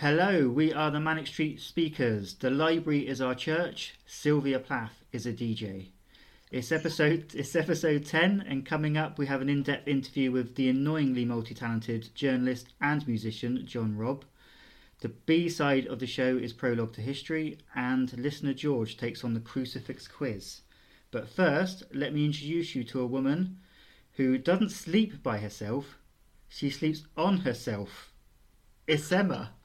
Hello, we are the Manic Street Speakers. The library is our church. Sylvia Plath is a DJ. It's episode it's episode 10 and coming up we have an in-depth interview with the annoyingly multi-talented journalist and musician John Robb. The B side of the show is Prologue to History and listener George takes on the crucifix quiz. But first, let me introduce you to a woman who doesn't sleep by herself. She sleeps on herself. It's Emma.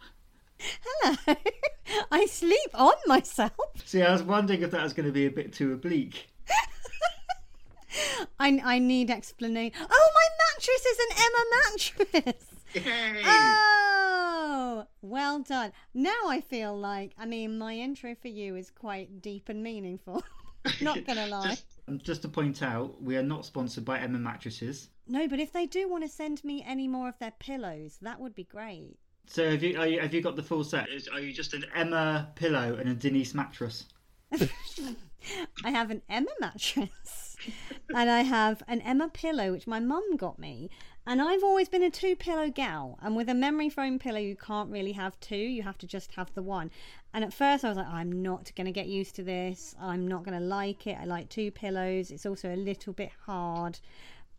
Hello. I sleep on myself. See, I was wondering if that was going to be a bit too oblique. I, I need explanation. Oh, my mattress is an Emma mattress. Yay! Oh, well done. Now I feel like, I mean, my intro for you is quite deep and meaningful. Not gonna lie. Just, um, just to point out, we are not sponsored by Emma Mattresses. No, but if they do want to send me any more of their pillows, that would be great. So have you, you have you got the full set? Is- Are you just an Emma pillow and a Denise mattress? I have an Emma mattress and I have an Emma pillow, which my mum got me. And I've always been a two pillow gal. And with a memory foam pillow, you can't really have two, you have to just have the one. And at first, I was like, I'm not going to get used to this. I'm not going to like it. I like two pillows. It's also a little bit hard.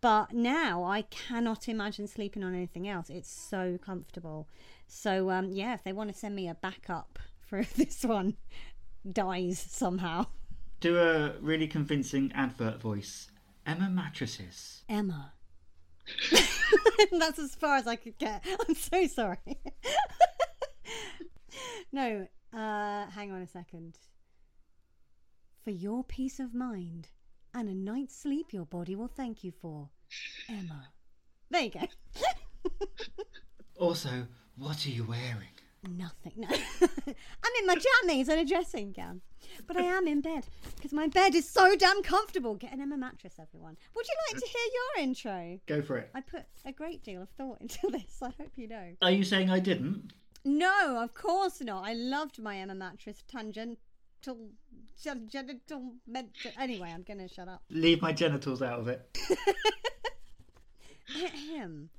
But now I cannot imagine sleeping on anything else. It's so comfortable. So, um, yeah, if they want to send me a backup for if this one dies somehow. Do a really convincing advert voice. Emma Mattresses. Emma. That's as far as I could get. I'm so sorry. no, uh, hang on a second. For your peace of mind and a night's sleep your body will thank you for. Emma. There you go. Also, what are you wearing? Nothing. No. I'm in my jammies and a dressing gown. But I am in bed because my bed is so damn comfortable. Get an Emma mattress, everyone. Would you like to hear your intro? Go for it. I put a great deal of thought into this. I hope you know. Are you saying I didn't? No, of course not. I loved my Emma mattress tangential. Genital. Anyway, I'm going to shut up. Leave my genitals out of it. Ahem.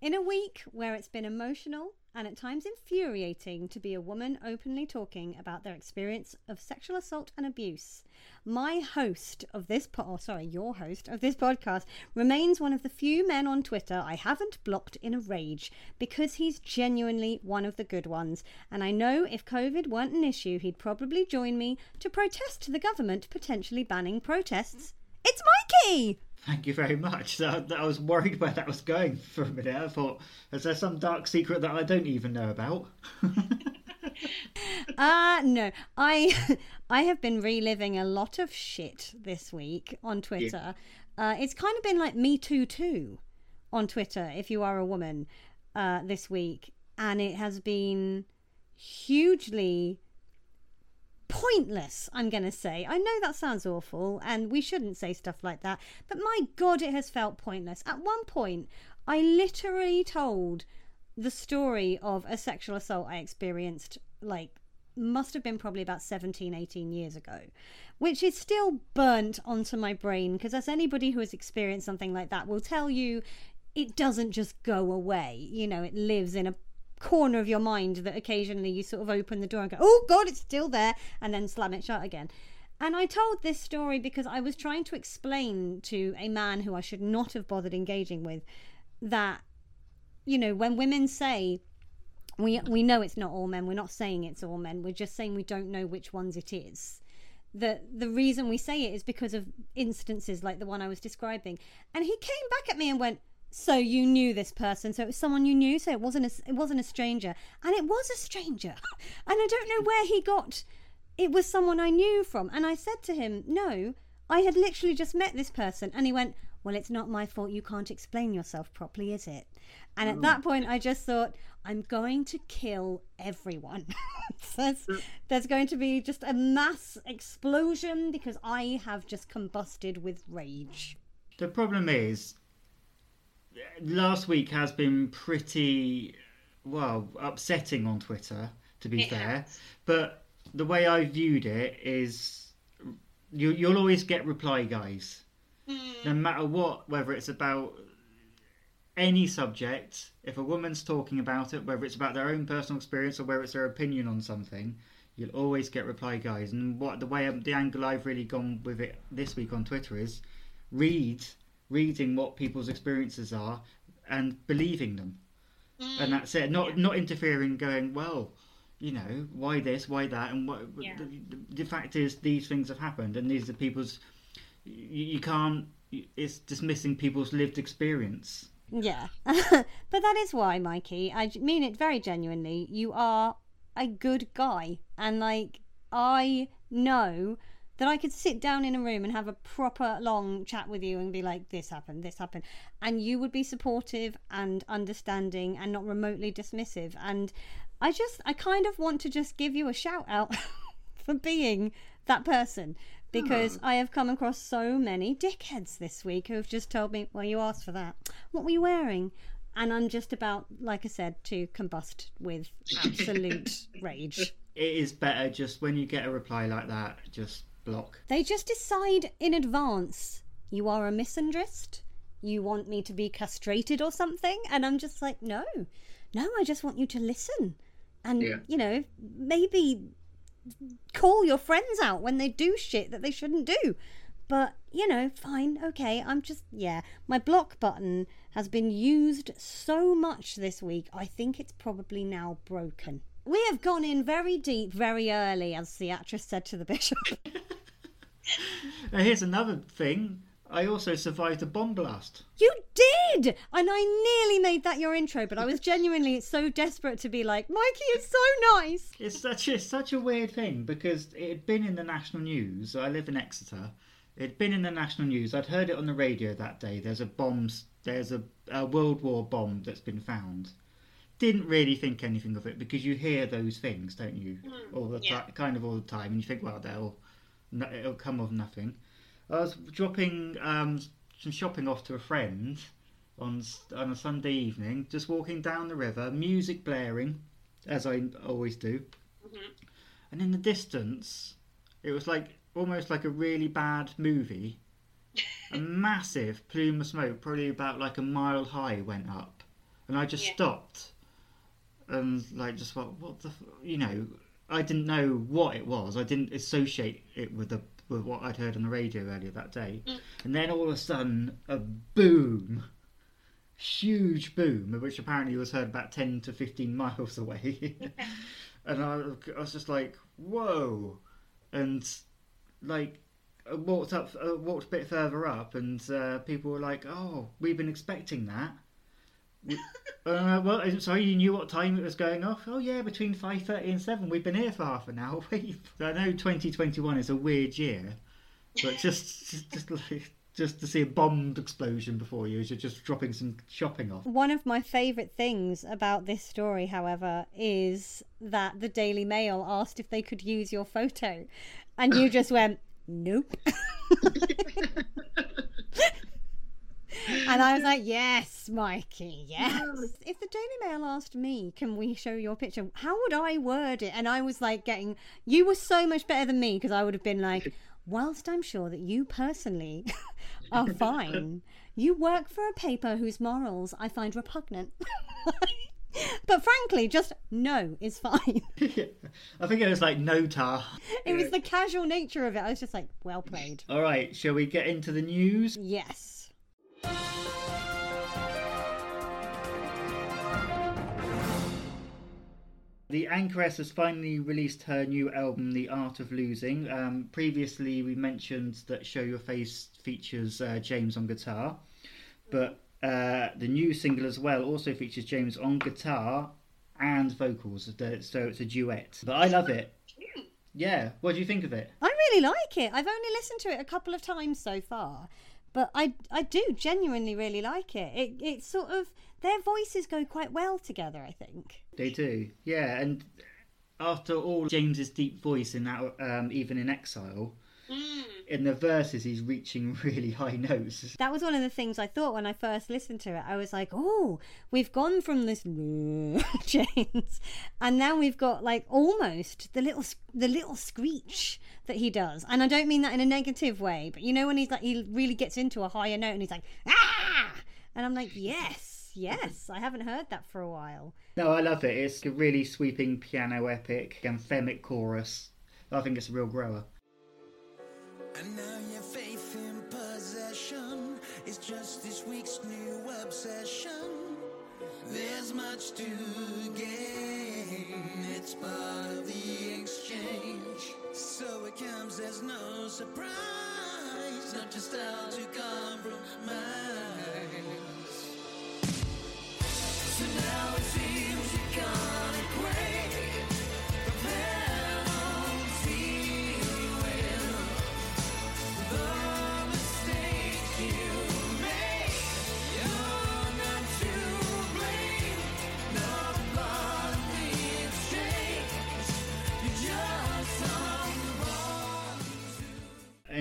In a week where it's been emotional and at times infuriating to be a woman openly talking about their experience of sexual assault and abuse, my host of this po- oh, sorry, your host of this podcast remains one of the few men on Twitter I haven't blocked in a rage because he's genuinely one of the good ones. And I know if COVID weren't an issue, he'd probably join me to protest the government potentially banning protests. It's Mikey! Thank you very much. I, I was worried where that was going for a minute. I thought, is there some dark secret that I don't even know about? Uh no. I I have been reliving a lot of shit this week on Twitter. Uh, it's kind of been like Me Too too on Twitter if you are a woman uh, this week, and it has been hugely pointless. I'm going to say. I know that sounds awful, and we shouldn't say stuff like that. But my God, it has felt pointless. At one point, I literally told the story of a sexual assault I experienced, like, must have been probably about 17, 18 years ago, which is still burnt onto my brain because, as anybody who has experienced something like that will tell you, it doesn't just go away. You know, it lives in a corner of your mind that occasionally you sort of open the door and go, oh God, it's still there, and then slam it shut again. And I told this story because I was trying to explain to a man who I should not have bothered engaging with that, you know, when women say, we, we know it's not all men, we're not saying it's all men, we're just saying we don't know which ones it is. The, the reason we say it is because of instances like the one I was describing. And he came back at me and went, so you knew this person so it was someone you knew so it wasn't a, it wasn't a stranger. And it was a stranger. And i don't know where he got it was someone i knew from. And i said to him no i had literally just met this person. And he went well it's not my fault. You can't explain yourself properly is it? And at that mm. point i just thought i'm going to kill everyone. There's, mm. there's going to be just a mass explosion because i have just combusted with rage. The problem is, last week has been pretty, well, upsetting on Twitter, to be It fair. has. But the way I viewed it is you, you'll always get reply guys. Hmm. No matter what, whether it's about any subject, if a woman's talking about it, whether it's about their own personal experience or whether it's their opinion on something, you'll always get reply guys. And what the way the angle I've really gone with it this week on Twitter is read, reading what people's experiences are, and believing them, Mm. and that's it. Not Yeah. not interfering, going well. You know why this, why that, and what. Yeah. The, the fact is, these things have happened, and these are people's. You, you can't. It's dismissing people's lived experience. Yeah. but that is why, Mikey, I mean it very genuinely. You are a good guy. And, like, I know that I could sit down in a room and have a proper long chat with you and be like, this happened, this happened. And you would be supportive and understanding and not remotely dismissive. And I just, I kind of want to just give you a shout out for being that person because hmm. I have come across so many dickheads this week who have just told me, well, you asked for that. What were you wearing? And I'm just about, like I said, to combust with absolute rage. It is better just when you get a reply like that, just block. They just decide in advance you are a misandrist, you want me to be castrated or something, and I'm just like, no, no, I just want you to listen. And, Yeah. you know, maybe call your friends out when they do shit that they shouldn't do. But, you know, fine, okay, I'm just, yeah. My block button has been used so much this week, I think it's probably now broken. We have gone in very deep, very early, as the actress said to the bishop. Now, here's another thing. I also survived a bomb blast. You did! And I nearly made that your intro, but I was genuinely so desperate to be like, Mikey is so nice. It's such a such a weird thing because it had been in the national news. I live in Exeter. It had been in the national news. I'd heard it on the radio that day. There's a bomb. There's a, a World War bomb that's been found. Didn't really think anything of it because you hear those things, don't you? Hmm. all the yeah. ti kind of all the time, and you think, well, they'll no- it'll come of nothing. I was dropping um, some shopping off to a friend on on a Sunday evening, just walking down the river, music blaring, as I always do. And in the distance, it was like almost like a really bad movie. a massive plume of smoke, probably about like a mile high, went up, and I just Yeah. stopped and like just what what the f-? you know I didn't know what it was. I didn't associate it with the with what I'd heard on the radio earlier that day, and then all of a sudden a boom. Huge boom, which apparently was heard about 10 to 15 miles away. and I, I was just like, whoa. And like, I walked up, I walked a bit further up, and uh, people were like, "Oh, we've been expecting that." We- uh, well, I'm sorry, you knew what time it was going off. Oh yeah, between five thirty and seven. We've been here for half an hour. Wait, I know twenty twenty one is a weird year, but just just just, like, just to see a bomb explosion before you as you're just dropping some shopping off. One of my favourite things about this story, however, is that the Daily Mail asked if they could use your photo, and you just went, nope. and I was like, yes, Mikey, yes. If the Daily Mail asked me, can we show your picture, how would I word it? And I was like, getting, you were so much better than me because I would have been like, whilst I'm sure that you personally are fine, you work for a paper whose morals I find repugnant. but frankly, just no is fine. I think it was like no tar. It was the casual nature of it. I was just like, well played. All right, shall we get into the news? Yes. The Anchoress has finally released her new album, The Art of Losing. Um, previously, we mentioned that Show Your Face features uh, James on guitar, but uh, the new single as well also features James on guitar and vocals, so it's a duet. But I love it. Yeah, what do you think of it? I really like it. I've only listened to it a couple of times so far, but I I do genuinely really like it. It it's sort of their voices go quite well together. I think. They do, yeah. And after all James's deep voice in that, um, even in Exile, Mm. in the verses he's reaching really high notes. That was one of the things I thought when I first listened to it. I was like, "Oh, we've gone from this James, and now we've got like almost the little the little screech that he does." And I don't mean that in a negative way, but you know when he's like he really gets into a higher note and he's like, "Ah!" and I'm like, "Yes, yes. I haven't heard that for a while. No, I love it. It's a really sweeping piano epic, anthemic chorus. I think it's a real grower. And now your faith in possession is just this week's new obsession. There's much to gain, it's part of the exchange. So it comes as no surprise, not just how to compromise. So now it seems you're gonna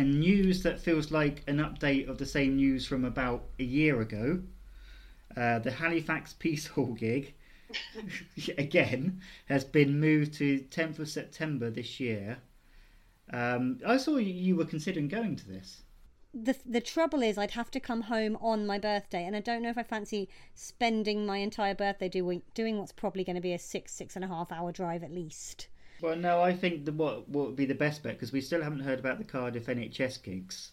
And news that feels like an update of the same news from about a year ago. Uh, the Halifax Piece Hall gig, again, has been moved to 10th of September this year. Um, I saw you- were considering going to this. The the trouble is, I'd have to come home on my birthday, and I don't know if I fancy spending my entire birthday doing doing what's probably going to be a six six and a half hour drive at least. Well, no, I think the, what what would be the best bet because we still haven't heard about the Cardiff NHS gigs,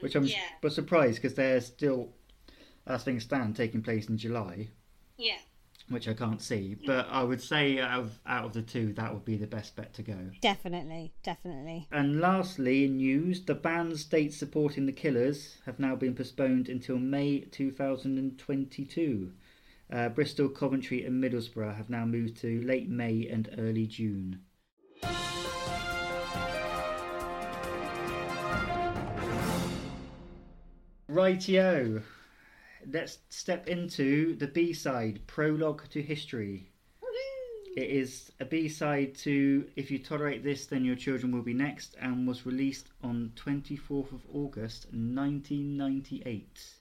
which I'm yeah. but surprised because they're still, as things stand, taking place in July, Yeah. which I can't see. But I would say out of out of the two, that would be the best bet to go. Definitely, definitely. And lastly, in news, the band's dates supporting the Killers have now been postponed until May 2022. Uh, Bristol, Coventry, and Middlesbrough have now moved to late May and early June. Rightio. Let's step into the B side, Prologue to History. It is a B side to If You Tolerate This, Then Your Children Will Be Next, and was released on 24th of August 1998.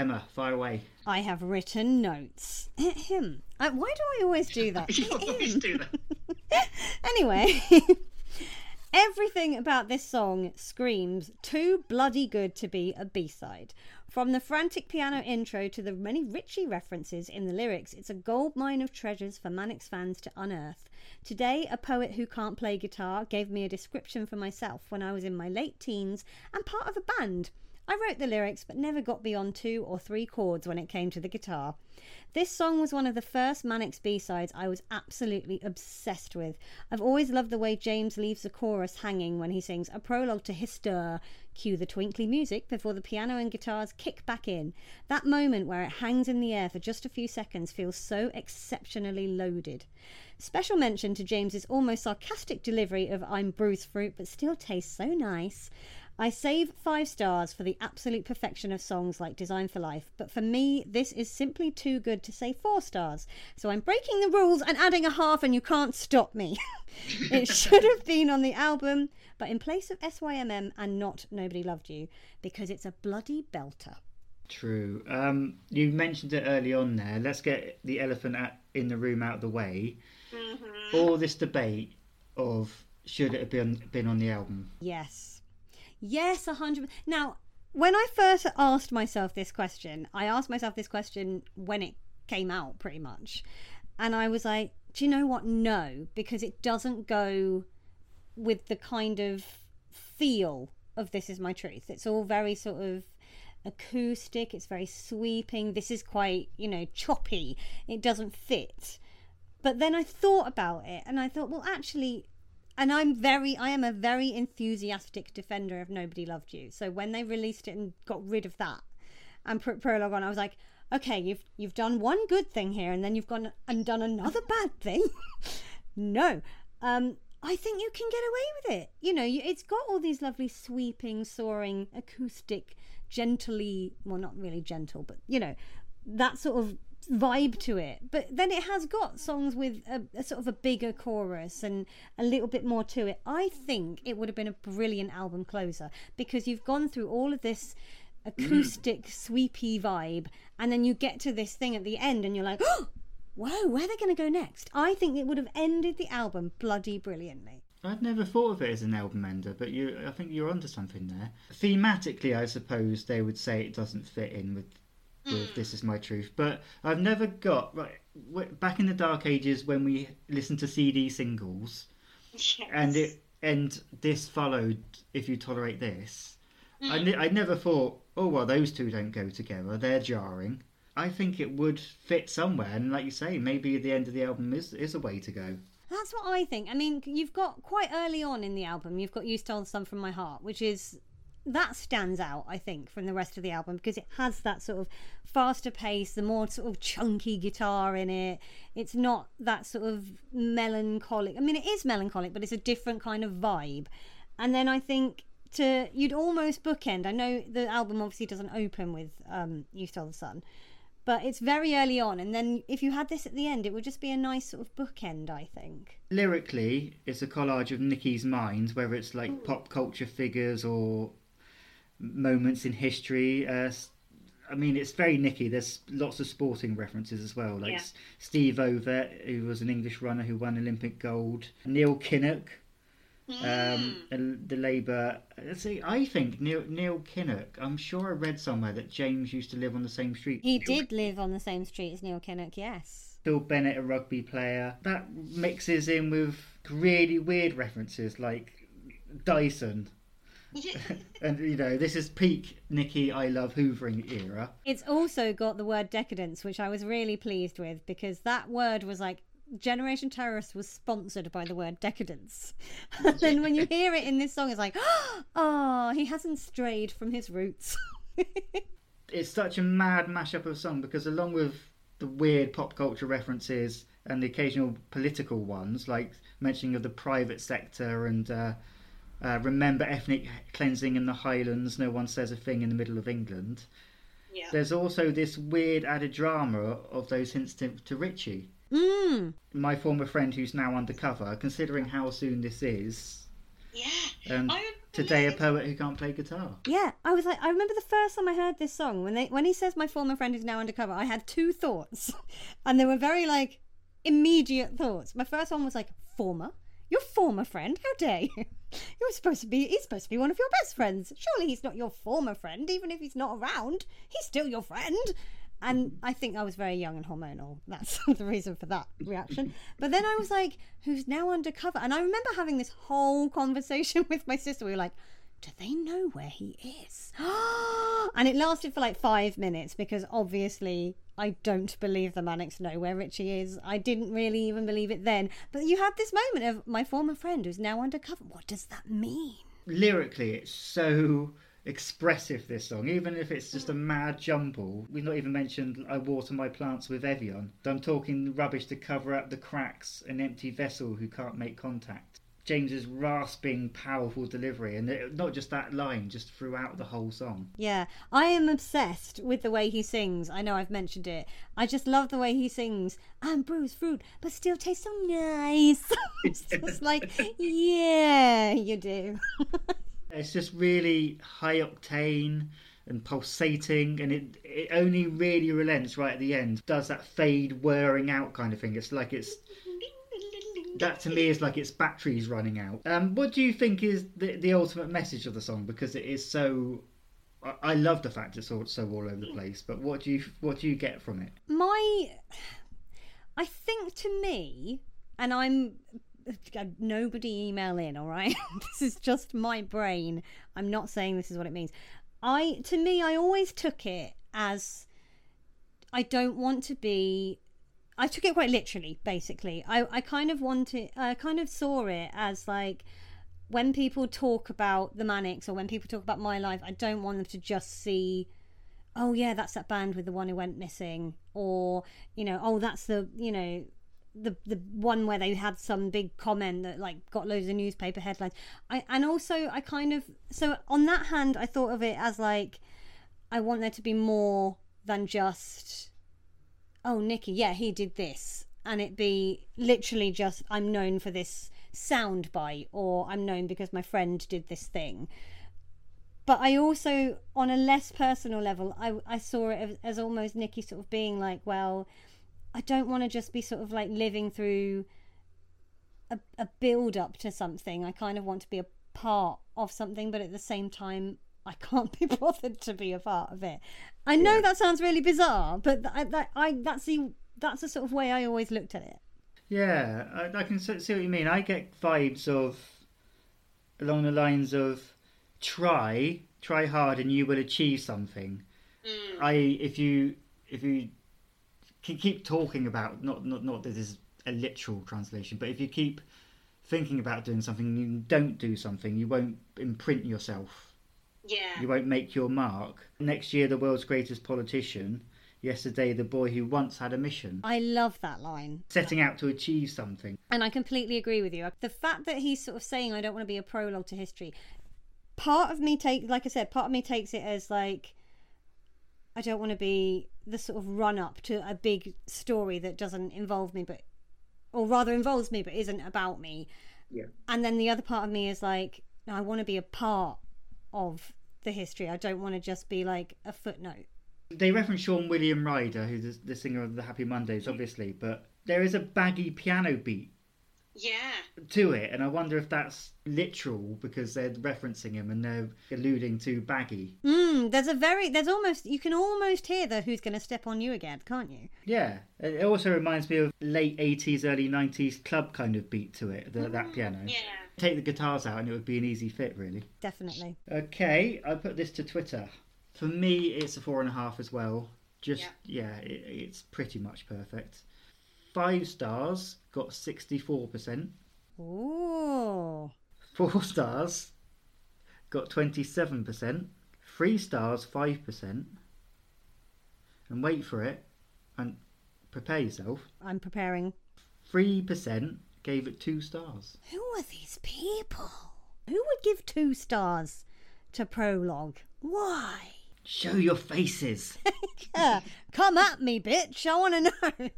Emma, fire away. I have written notes. Him. Uh, Why do I always do that? do that. anyway, everything about this song screams too bloody good to be a B-side. From the frantic piano intro to the many Richey references in the lyrics, it's a goldmine of treasures for Manics fans to unearth. Today, a poet who can't play guitar gave me a description for myself when I was in my late teens and part of a band. I wrote the lyrics but never got beyond two or three chords when it came to the guitar. This song was one of the first Manics B-sides I was absolutely obsessed with. I've always loved the way James leaves the chorus hanging when he sings a prologue to Histor. Cue the twinkly music before the piano and guitars kick back in. That moment where it hangs in the air for just a few seconds feels so exceptionally loaded. Special mention to James's almost sarcastic delivery of I'm Bruce Fruit but still tastes so nice. I save five stars for the absolute perfection of songs like Design for Life, but for me, this is simply too good to say four stars. So I'm breaking the rules and adding a half, and you can't stop me. it should have been on the album, but in place of SYMM and not Nobody Loved You, because it's a bloody belter. True. Um, you mentioned it early on there. Let's get the elephant at, in the room out of the way. All this debate of should it have been been on the album. Yes. Yes, a hundred. Now, when I first asked myself this question, I asked myself this question when it came out, pretty much, and I was like, "Do you know what? No, because it doesn't go with the kind of feel of This Is My Truth. It's all very sort of acoustic, it's very sweeping. This is quite, you know, choppy. It doesn't fit. But then I thought about it and I thought, well, actually, and I'm very, I am a very enthusiastic defender of Nobody Loved You. So when they released it and got rid of that and put prologue on, I was like, okay, you've you've done one good thing here, and then you've gone and done another bad thing. no, um, I think you can get away with it. You know, it's got all these lovely sweeping, soaring, acoustic, gently, well, not really gentle, but you know, that sort of vibe to it. But then it has got songs with a, a, sort of a bigger chorus and a little bit more to it. I think it would have been a brilliant album closer because you've gone through all of this acoustic, mm. sweepy vibe, and then you get to this thing at the end and you're like, oh, whoa, where are they going to go next? I think it would have ended the album bloody brilliantly. I'd never thought of it as an album ender, but you, I think you're onto something there. Thematically, I suppose they would say it doesn't fit in with, with hmm. "This Is My Truth," but I've never got right back in the dark ages when we listened to CD singles, Yes. and it and this followed. If you tolerate this, I, hmm. ne- I never thought, oh well, those two don't go together. They're jarring. I think it would fit somewhere, and like you say, maybe the end of the album is is a way to go. That's what I think. I mean, you've got quite early on in the album, you've got You Stole the Sun from My Heart, which is that stands out, I think, from the rest of the album because it has that sort of faster pace, the more sort of chunky guitar in it. It's not that sort of melancholic. I mean, it is melancholic, but it's a different kind of vibe. And then I think to you'd almost bookend. I know the album obviously doesn't open with um, You Stole the Sun, but it's very early on. And then if you had this at the end, it would just be a nice sort of bookend, I think. lyrically, it's a collage of Nicky's mind, whether it's like pop culture figures or moments in history. Uh, s- I mean, it's very Nicky. There's lots of sporting references as well, like Yeah. Steve Ovett, who was an English runner who won Olympic gold. Neil Kinnock, um, the Labour. uh, See, I think Neil Neil Kinnock. I'm sure I read somewhere that James used to live on the same street. He did live on the same street as Neil Kinnock, yes. Bill Bennett, a rugby player. That mixes in with really weird references like Dyson. and you know, this is peak Nicky I love hoovering era. It's also got the word decadence, which I was really pleased with because that word was like Generation Terrorist was sponsored by the word decadence. and then when you hear it in this song, it's like, oh, he hasn't strayed from his roots. It's such a mad mashup of a song because along with the weird pop culture references and the occasional political ones, like mentioning of the private sector and uh, uh, remember ethnic cleansing in the Highlands, no one says a thing in the middle of England. yeah. There's also this weird added drama of those hints to, to Richey. mm. my former friend who's now undercover, considering how soon this is, Yeah. and I remember today a poet who can't play guitar. Yeah, I was like, I remember the first time I heard this song when they when he says my former friend is now undercover. I had two thoughts, and they were very like immediate thoughts. My first one was like, former, your former friend? How dare you? You're supposed to be. He's supposed to be one of your best friends. Surely he's not your former friend, even if he's not around. He's still your friend. And I think I was very young and hormonal. That's the reason for that reaction. But then I was like, who's now undercover? And I remember having this whole conversation with my sister. We were like, do they know where he is? and it lasted for like five minutes because obviously I don't believe the Manics know where Richey is. I didn't really even believe it then. But you had this moment of my former friend who's now undercover. What does that mean? Lyrically, it's so expressive. This song, even if it's just a mad jumble. We've not even mentioned "I water my plants with Evian." I'm talking rubbish to cover up the cracks, an empty vessel who can't make contact. James's rasping, powerful delivery, and it, not just that line, just throughout the whole song. Yeah, I am obsessed with the way he sings. I know I've mentioned it. I just love the way he sings. I'm bruised fruit, but still tastes so nice. it's just like, yeah, you do. It's just really high octane and pulsating, and it it only really relents right at the end. Does that fade whirring out kind of thing? It's like it's that to me is like its batteries running out. Um, what do you think is the the ultimate message of the song? Because it is so. I- I love the fact it's all, so all over the place, but what do you what do you get from it? my i think to me and i'm nobody email in, all right? this is just my brain. I'm not saying this is what it means. I to me, I always took it as I don't want to be. I took it quite literally, basically. I, I kind of wanted, I kind of saw it as like when people talk about the Manics or when people talk about my life, I don't want them to just see, oh yeah, that's that band with the one who went missing, or you know, oh that's the you know the the one where they had some big comment that like got loads of newspaper headlines. I and also I kind of so on that hand I thought of it as like I want there to be more than just oh Nicky yeah he did this and it be literally just I'm known for this sound bite or I'm known because my friend did this thing. But I also, on a less personal level, I, I saw it as, as almost Nicky sort of being like, well, I don't want to just be sort of like living through a, a build up to something. I kind of want to be a part of something, but at the same time, I can't be bothered to be a part of it. I know Yeah. that sounds really bizarre, but I, that, I that's the that's the sort of way I always looked at it. Yeah, I, I can see what you mean. I get vibes of along the lines of try, try hard, and you will achieve something. Mm. I if you if you can keep talking about not not not that this is a literal translation, but if you keep thinking about doing something and you don't do something, you won't imprint yourself. Yeah. You won't make your mark. Next year, the world's greatest politician. Yesterday, the boy who once had a mission, I love that line. setting out to achieve something. And I completely agree with you. The fact that he's sort of saying, I don't want to be a prologue to history, part of me take, like I said, part of me takes it as like, I don't want to be the sort of run up to a big story that doesn't involve me, but, or rather involves me, but isn't about me. Yeah. And then the other part of me is like, no, I want to be a part of the history. I don't want to just be like a footnote. They reference Shaun William Ryder, who's the- the singer of the Happy Mondays, obviously, but there is a baggy piano beat Yeah. to it, and I wonder if that's literal because they're referencing him and they're alluding to baggy. Mm, there's a very, there's almost, you can almost hear the who's going to step on you again, can't you? Yeah, it also reminds me of late 80s, early 90s club kind of beat to it, the, that piano. Yeah. Take the guitars out and it would be an easy fit, really. Definitely. Okay, I put this to Twitter. For me, it's a four and a half as well. Just, Yeah. yeah, it, it's pretty much perfect. Five stars got 64%. Ooh. Four stars got 27%. Three stars, 5%. And wait for it, and prepare yourself. I'm preparing. 3% gave it two stars. Who are these people? Who would give two stars to Prologue? Why? Show your faces. Yeah, come at me, bitch. I want to know.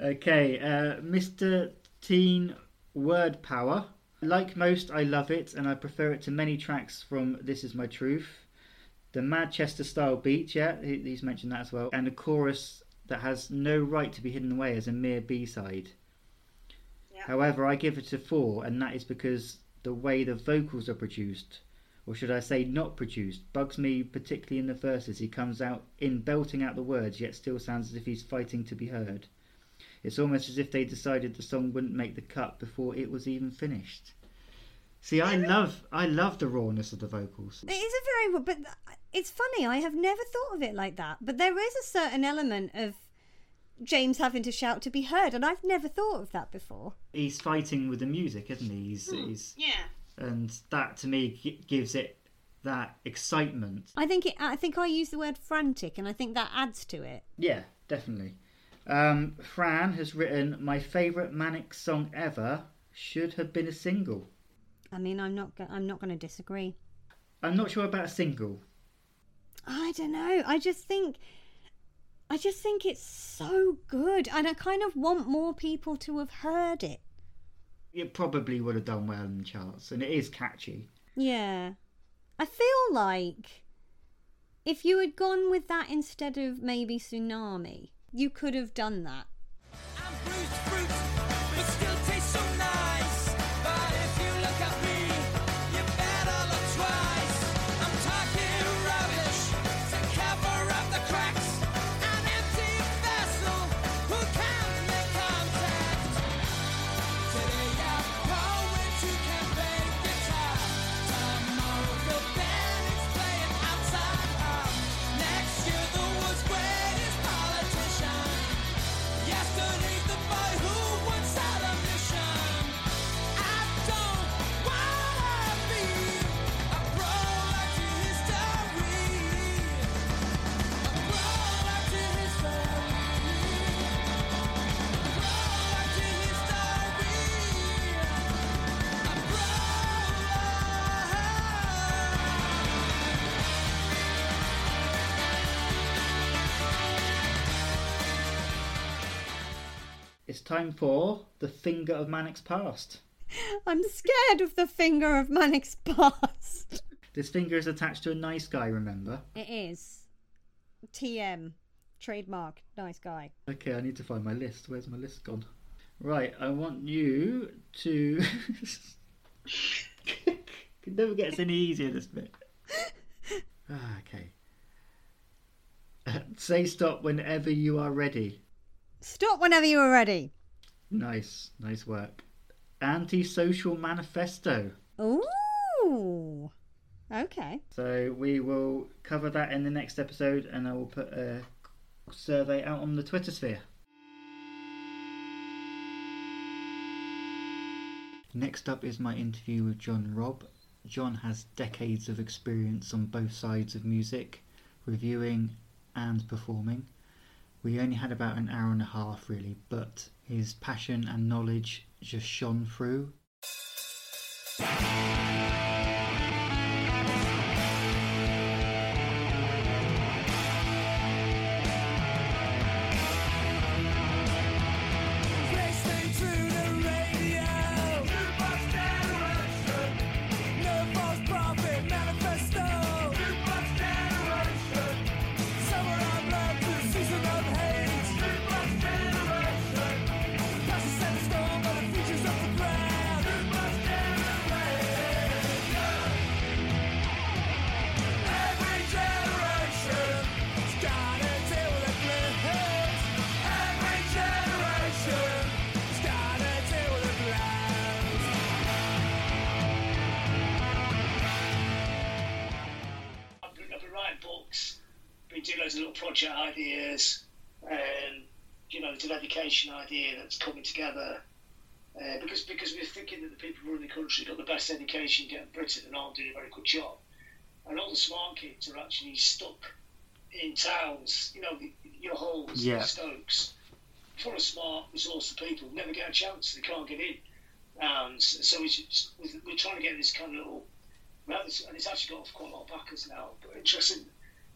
Okay, uh, Mr. Teen Word Power. Like most, I love it, and I prefer it to many tracks from This Is My Truth. The Manchester style beat, yeah, he's mentioned that as well, and a chorus that has no right to be hidden away as a mere B side. Yeah. However, I give it a four, and that is because the way the vocals are produced, or should I say not produced, bugs me particularly in the verses. He comes out in belting out the words, yet still sounds as if he's fighting to be heard. It's almost as if they decided the song wouldn't make the cut before it was even finished. See, I love, I love the rawness of the vocals. It is a very, but it's funny. I have never thought of it like that. But there is a certain element of James having to shout to be heard, and I've never thought of that before. He's fighting with the music, isn't he? He's, hmm. he's Yeah. And that to me gi- gives it that excitement. I think it. I think I use the word frantic, and I think that adds to it. Yeah, definitely. Um, Fran has written my favourite Manic song ever should have been a single. I mean, I'm not. go- I'm not going to disagree. I'm not sure about a single. I don't know. I just think. I just think it's so good, and I kind of want more people to have heard it. It probably would have done well in the charts, and it is catchy. Yeah. I feel like if you had gone with that instead of maybe Tsunami, you could have done that. It's time for the finger of Manic's past. I'm scared of the finger of Manic's past. This finger is attached to a nice guy, remember? It is. TM. Trademark. Nice guy. Okay, I need to find my list. Where's my list gone? Right, I want you to. it never gets any easier, this bit. Ah, okay. Say stop whenever you are ready. Stop whenever you are ready. Nice, nice work. Anti-social manifesto. Ooh. Okay. So we will cover that in the next episode, and I will put a survey out on the Twitter sphere. Next up is my interview with John Robb. John has decades of experience on both sides of music, reviewing and performing. We only had about an hour and a half, really, but his passion and knowledge just shone through. Ideas, and you know, there's an education idea that's coming together. Uh, because because we're thinking that the people running the country got the best education in Britain and aren't doing a very good job. And all the smart kids are actually stuck in towns, you know, your halls, Yeah. Stokes, full of smart, resourceful people, never get a chance, they can't get in. And so it's, it's, we're trying to get this kind of little well, and it's actually got quite a lot of backers now. But interesting,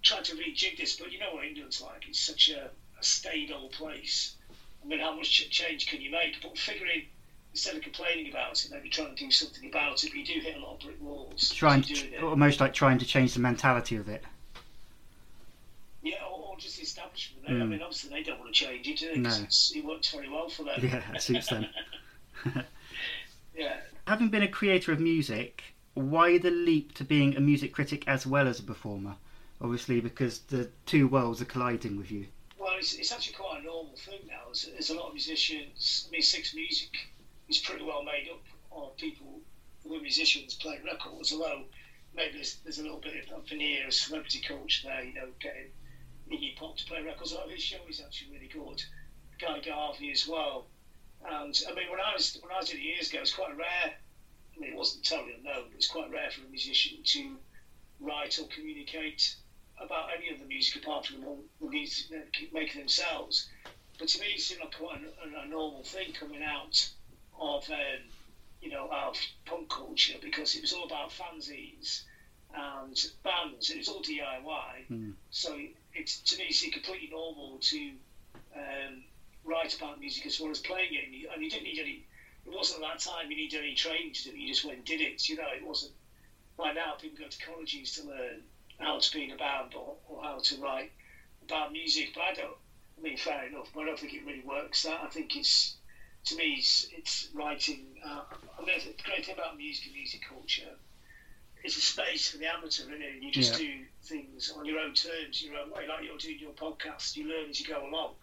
trying to rejig this. But you know what England's like? It's such a, a staid old place. I mean, how much change can you make? But figuring instead of complaining about it, maybe trying to do something about it. But you do hit a lot of brick walls. Trying to, almost like trying to change the mentality of it. yeah, or, or just the establishment. I hmm. mean, obviously they don't want to change it, do they? No. it works very well for them. Yeah, it suits them. yeah. Having been a creator of music, why the leap to being a music critic as well as a performer? Obviously, because the two worlds are colliding with you. Well, it's, it's actually quite a normal thing now. There's, there's a lot of musicians. I mean, Six Music is pretty well made up of people who are musicians playing records, although maybe there's, there's a little bit of veneer of celebrity culture there, you know, getting Iggy Pop to play records. Although his show is actually really good. Guy Garvey as well. And I mean, when I was when I was in it years ago, it was quite rare. I mean, it wasn't totally unknown, but it's quite rare for a musician to write or communicate about any of the music apart from the one the music keep making themselves. But to me, it seemed like quite a, a normal thing coming out of um, you know our punk culture because it was all about fanzines and bands. It was all DIY. So it's to me, it's completely normal to um, write about music as well as playing it. And you, and you didn't need any. It wasn't at that time you needed any training to do it. You just went and did it. You know, it wasn't. By now, people go to colleges to learn how to be in a band or, or how to write about music. But I don't. I mean, fair enough. But I don't think it really works. That I think it's to me, it's, it's writing. Uh, I mean, the great thing about music and music culture it's a space for the amateur, isn't it? And you just Yeah. do things on your own terms, your own way, like you're doing your podcast. You learn as you go along.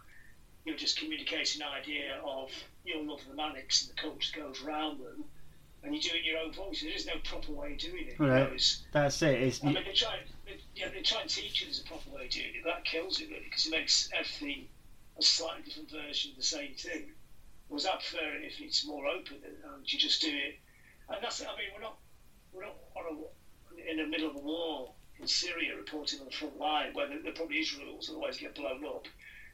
You're just communicating an idea of your love of the Manics and the culture goes around them, and you do it in your own voice. There is no proper way of doing it. you Right. know, it's- That's it. It's, I mean, they try, they, yeah, they try and teach you there's a proper way of doing it, that kills it really because it makes everything a slightly different version of the same thing. Whereas I prefer it if it's more open and, and um, you just do it. And that's, it, I mean, we're not, we're not a, in the middle of a war in Syria reporting on the front line where there, there probably is rules, otherwise get blown up.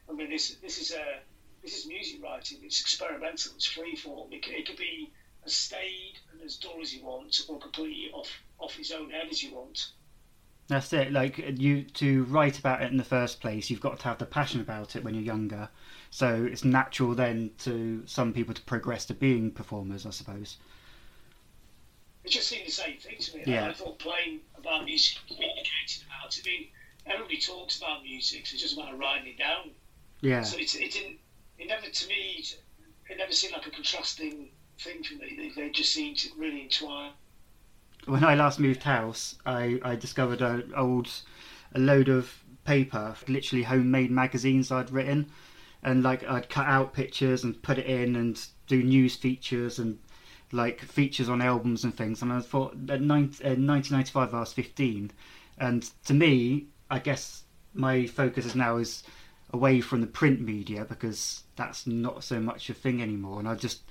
I mean, this this is a this is music writing. It's experimental. It's freeform. It, it could be as staid and as dull as you want, or completely off off its own head as you want. That's it. Like you to write about it in the first place, you've got to have the passion about it when you're younger. So it's natural then to some people to progress to being performers, I suppose. It just seemed the same thing to me. Yeah. I thought playing about music, communicating about it. I mean, everybody talks about music, so it's just a matter of writing it down. Yeah. So it, it didn't. It never to me. It never seemed like a contrasting thing for me. They, they just seemed to really entwine. When I last moved house, I, I discovered an old a load of paper, literally homemade magazines I'd written, and like I'd cut out pictures and put it in and do news features and like features on albums and things. And I thought at 19, uh, 1995 I was 15, and to me, I guess my focus is now is away from the print media because that's not so much a thing anymore, and I'm just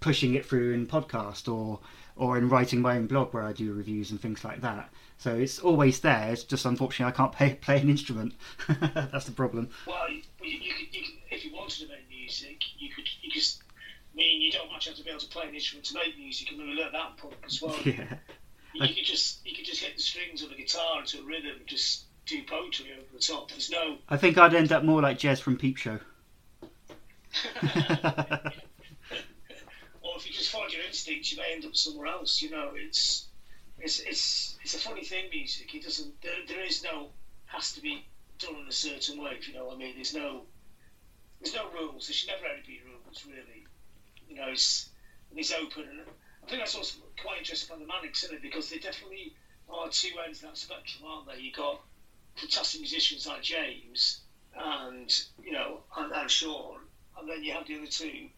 pushing it through in podcast or or in writing my own blog where I do reviews and things like that. So it's always there. It's just unfortunately I can't play, play an instrument. That's the problem. Well, you, you, you, could, you could, if you wanted to make music, you could. You could. I mean, you don't much have to be able to play an instrument to make music, and we learned that punk as well. Yeah. You, you could just you could just hit the strings of a guitar into a rhythm, and just do poetry over the top. There's no I think I'd end up more like Jez from Peep Show. If you just followed your instincts, you may end up somewhere else. You know, it's it's it's it's a funny thing. Music. It doesn't. There, there is no has to be done in a certain way. If you know what I mean. There's no there's no rules. There should never really be rules. Really. You know, it's it's open. And I think that's also quite interesting about the Manics, isn't it? Because they definitely are two ends of that spectrum, aren't they? You got fantastic musicians like James and you know and, and Sean, and then you have the other two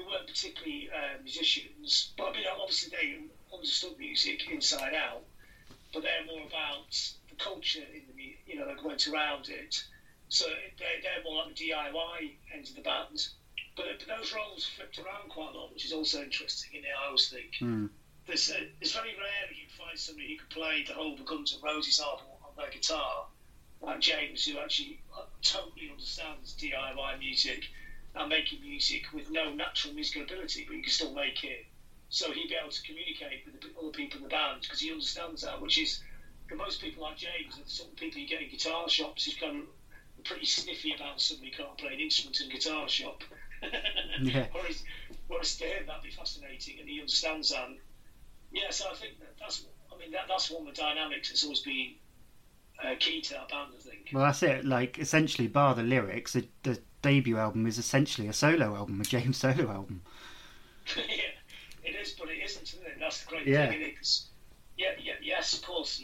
who weren't particularly uh, musicians, but I mean obviously they understood music inside out, but they're more about the culture in the you know that went around it. So they're, they're more like the DIY end of the band. But, but those roles flipped around quite a lot, which is also interesting in it, I always think. Hmm. There's, uh, it's very rare that you find somebody who can play the whole Guns N' Roses album on their guitar, like James, who actually uh, totally understands DIY music and making music with no natural musical ability, but you can still make it. So he'd be able to communicate with the other people in the band because he understands that, which is for most people like James, the sort of people you get in guitar shops who's kind of pretty sniffy about somebody can't play an instrument in a guitar shop. Yeah. Whereas, whereas to him that'd be fascinating, and he understands that. And yeah, so I think that that's, I mean, that, that's one of the dynamics that's always been uh, key to that band. I think. Well, that's it. Like essentially, bar the lyrics, the, the debut album is essentially a solo album, a James solo album. yeah, it is, but it isn't, isn't it? That's the great Yeah. thing. Isn't it? 'Cause, yeah, yeah, yes, of course,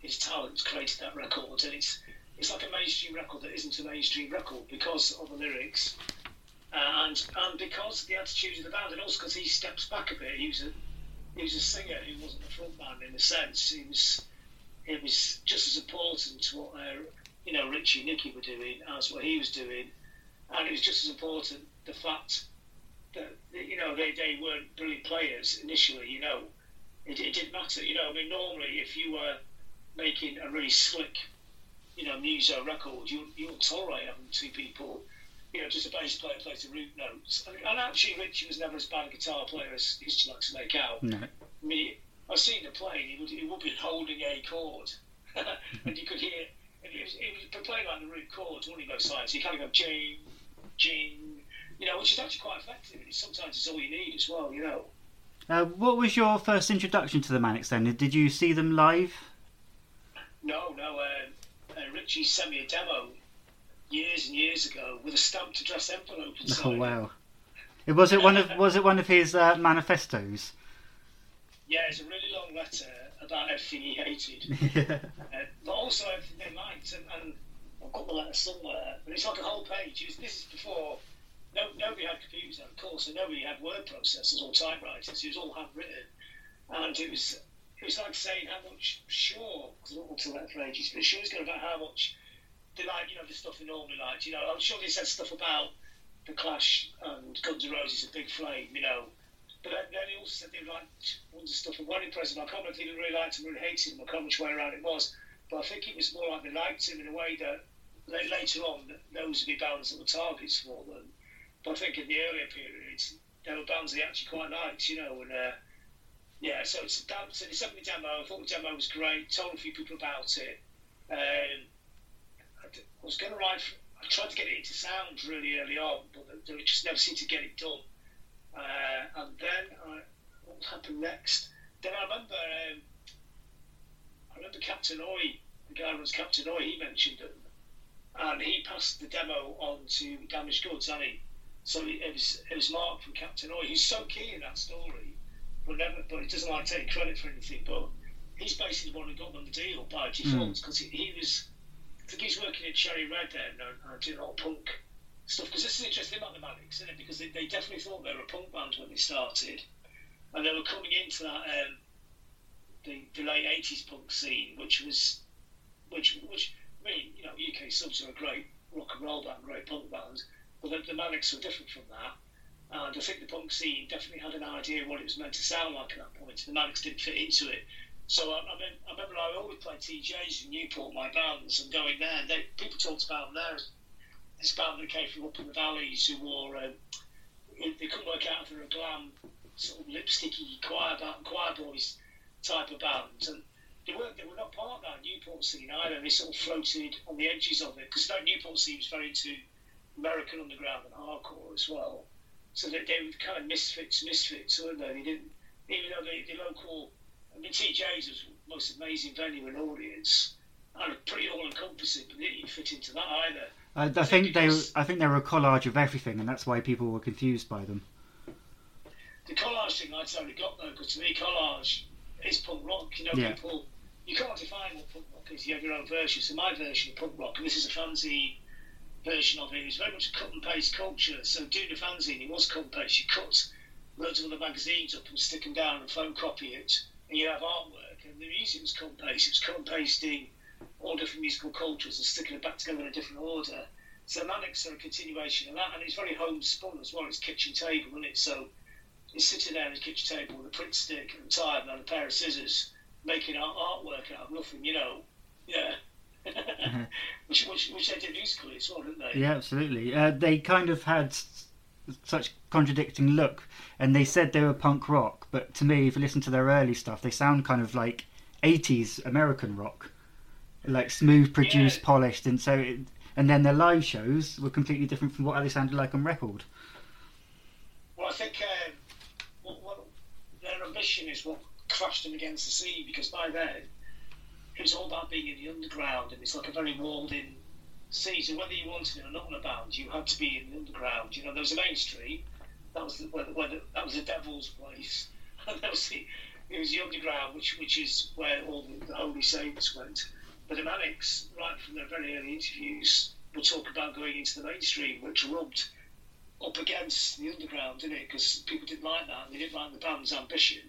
his talent's created that record, and it's it's like a mainstream record that isn't a mainstream record because of the lyrics, uh, and and because of the attitude of the band, and also because he steps back a bit. He was a he was a singer who wasn't a frontman in a sense. He was it was just as important to what uh, you know Richey and Nicky were doing as what he was doing, and it was just as important the fact that you know they, they weren't brilliant players initially. You know, it, it didn't matter. You know, I mean, normally if you were making a really slick, you know, muso record, you you tolerate having two people. You know, just a bass player plays the root notes. And, and actually, Richey was never as bad a guitar player as he used to like to make out. No. I mean, I've seen him playing; he would, he would be holding a chord, and you could hear. And he was, he was playing like the root chords, wouldn't he, both sides? He kind of go jing, jing, you know, which is actually quite effective. Sometimes it's all you need as well, you know. Uh, what was your first introduction to the Manics then? Did you see them live? No, no, uh, uh, Richey sent me a demo years and years ago with a stamped address envelope Oh inside. it. wow! It was it one of was it one of his uh, manifestos? Yeah, it's a really long letter about everything he hated. yeah. Uh, but also everything they liked, and, and I've got the letter somewhere. But it's like a whole page. Was, this is before no, nobody had computers, of course, and nobody had word processors or typewriters. It was all handwritten, and it was it was like saying how much sure because I to let for ages, but sure was going about how much they like, you know, the stuff they normally liked. You know, I'm sure they said stuff about the Clash and Guns N' Roses and Big Flame, you know. But then they also said they liked ones of stuff from Wedding Present. I can't remember if they really liked him or really hated him. I can't remember which way around it was. But I think it was more like they liked him in a way that later on those would be bands that were targets for them. But I think in the earlier periods, there were bands they actually quite liked, you know, and uh, yeah, so it's that, so they sent me demo. I thought the demo was great. Told a few people about it. Um, was going to write. I tried to get it into sound really early on, but they, just never seemed to get it done. Uh, and then I, what happened next? Then I remember. Um, I remember Captain Oi, the guy who was Captain Oi. He mentioned it, and he passed the demo on to Damaged Goods, and he. So it was it was Mark from Captain Oi. He's so keen in that story but never, but he doesn't like taking credit for anything. But he's basically the one who got them the deal by default hmm. because he, he was. I think he's working at Cherry Red there and, and doing all punk stuff. Because this is interesting about the Manics, isn't it? Because they, they definitely thought they were a punk band when they started, and they were coming into that um, the, the late '80s punk scene, which was, which which Mean, you know, UK subs are a great rock and roll band, great punk band, but the, the Manics were different from that. And I think the punk scene definitely had an idea of what it was meant to sound like at that point. The Manics didn't fit into it. So I, I, mean, I remember I always played TJs in Newport, my bands, and going there. They, people talked about them there this band that came from up in the valleys who wore, um, they couldn't work out if they were a glam, sort of lipsticky choir, band, choir boys type of band. And they weren't, they were not part of that Newport scene either. They sort of floated on the edges of it because that Newport scene was very into American underground and hardcore as well. So that they were kind of misfits, misfits, weren't they? They didn't, even though the, the local, I mean, TJ's was the most amazing venue and audience, and pretty all-encompassing, but they didn't fit into that either. I, I think they, I think they were a collage of everything, and that's why people were confused by them. The collage thing I totally got though, because to me, collage is punk rock. You know, Yeah. people, you can't define what punk rock is. You have your own version. So my version of punk rock, and this is a fancy version of it, is very much a cut and paste culture. So doing a fanzine, it was cut and paste. You cut loads of other magazines up and stick them down and photocopy it, and you have artwork. And the music was cut and paste. It was cut and pasting all different musical cultures and sticking it back together in a different order. So Manics a continuation of that, and it's very homespun as well. It's kitchen table, isn't it? So he's sitting there at his kitchen table with a Pritt stick and a tie and a pair of scissors, making art- artwork out of nothing, you know. Yeah. which, which, which they did musically as well, didn't they? Yeah, absolutely. Uh, they kind of had such contradicting look, and they said they were punk rock, but to me, if you listen to their early stuff, they sound kind of like '80s American rock, like smooth, produced, Yeah. polished, and so. It, and then their live shows were completely different from what they sounded like on record. Well, I think um, what, what their ambition is what crashed them against the sea because by then it was all about being in the underground and it's like a very walled in sea. So whether you wanted it or not on a band, you had to be in the underground. You know, there was a main street, that was the, where, where the, that was the devil's place, and there was the, it was the underground, which which is where all the, the holy saints went. But the Manics, right from their very early interviews, would talk about going into the mainstream, which rubbed up against the underground, didn't it? Because people didn't like that, and they didn't like the band's ambition.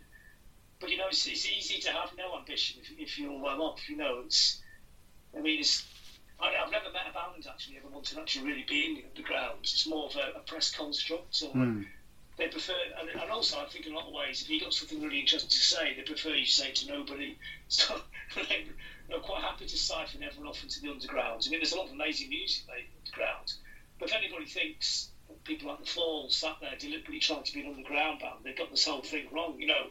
But you know, it's, it's easy to have no ambition if, if you're well off. You know, it's. I mean, it's. I, I've never met a band actually ever want to actually really be in the underground. It's more of a, a press construct, or Mm. they prefer. And, and also, I think in a lot of ways, if you got something really interesting to say, they prefer you say it to nobody. So they, they're quite happy to siphon everyone off into the underground. I mean, there's a lot of amazing music made in the underground. But if anybody thinks people like the Fall sat there deliberately trying to be an underground band, they've got this whole thing wrong. You know,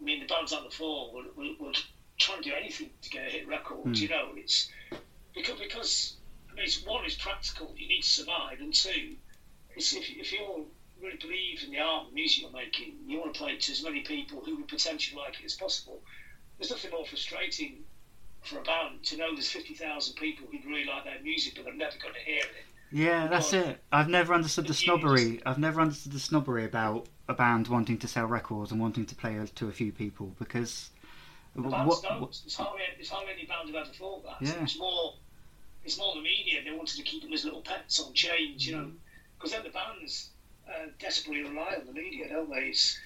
I mean, the bands on the floor will, will, will try and do anything to get a hit record. Hmm. You know, it's because because I mean, it's, one is practical. You need to survive, and two, it's if, if you really believe in the art and music you're making, you want to play it to as many people who would potentially like it as possible. There's nothing more frustrating for a band to know there's 50,000 people who really like their music, but they're never going to hear it. Yeah, that's Well, it. I've never understood the it's snobbery. I've never understood the snobbery about a band wanting to sell records and wanting to play to a few people because what, what, There's hardly, there's hardly any band who ever thought that. Yeah. It's more, it's more the media. They wanted to keep them as little pets on chains, you know, because then the bands uh, desperately rely on the media, don't they? It's,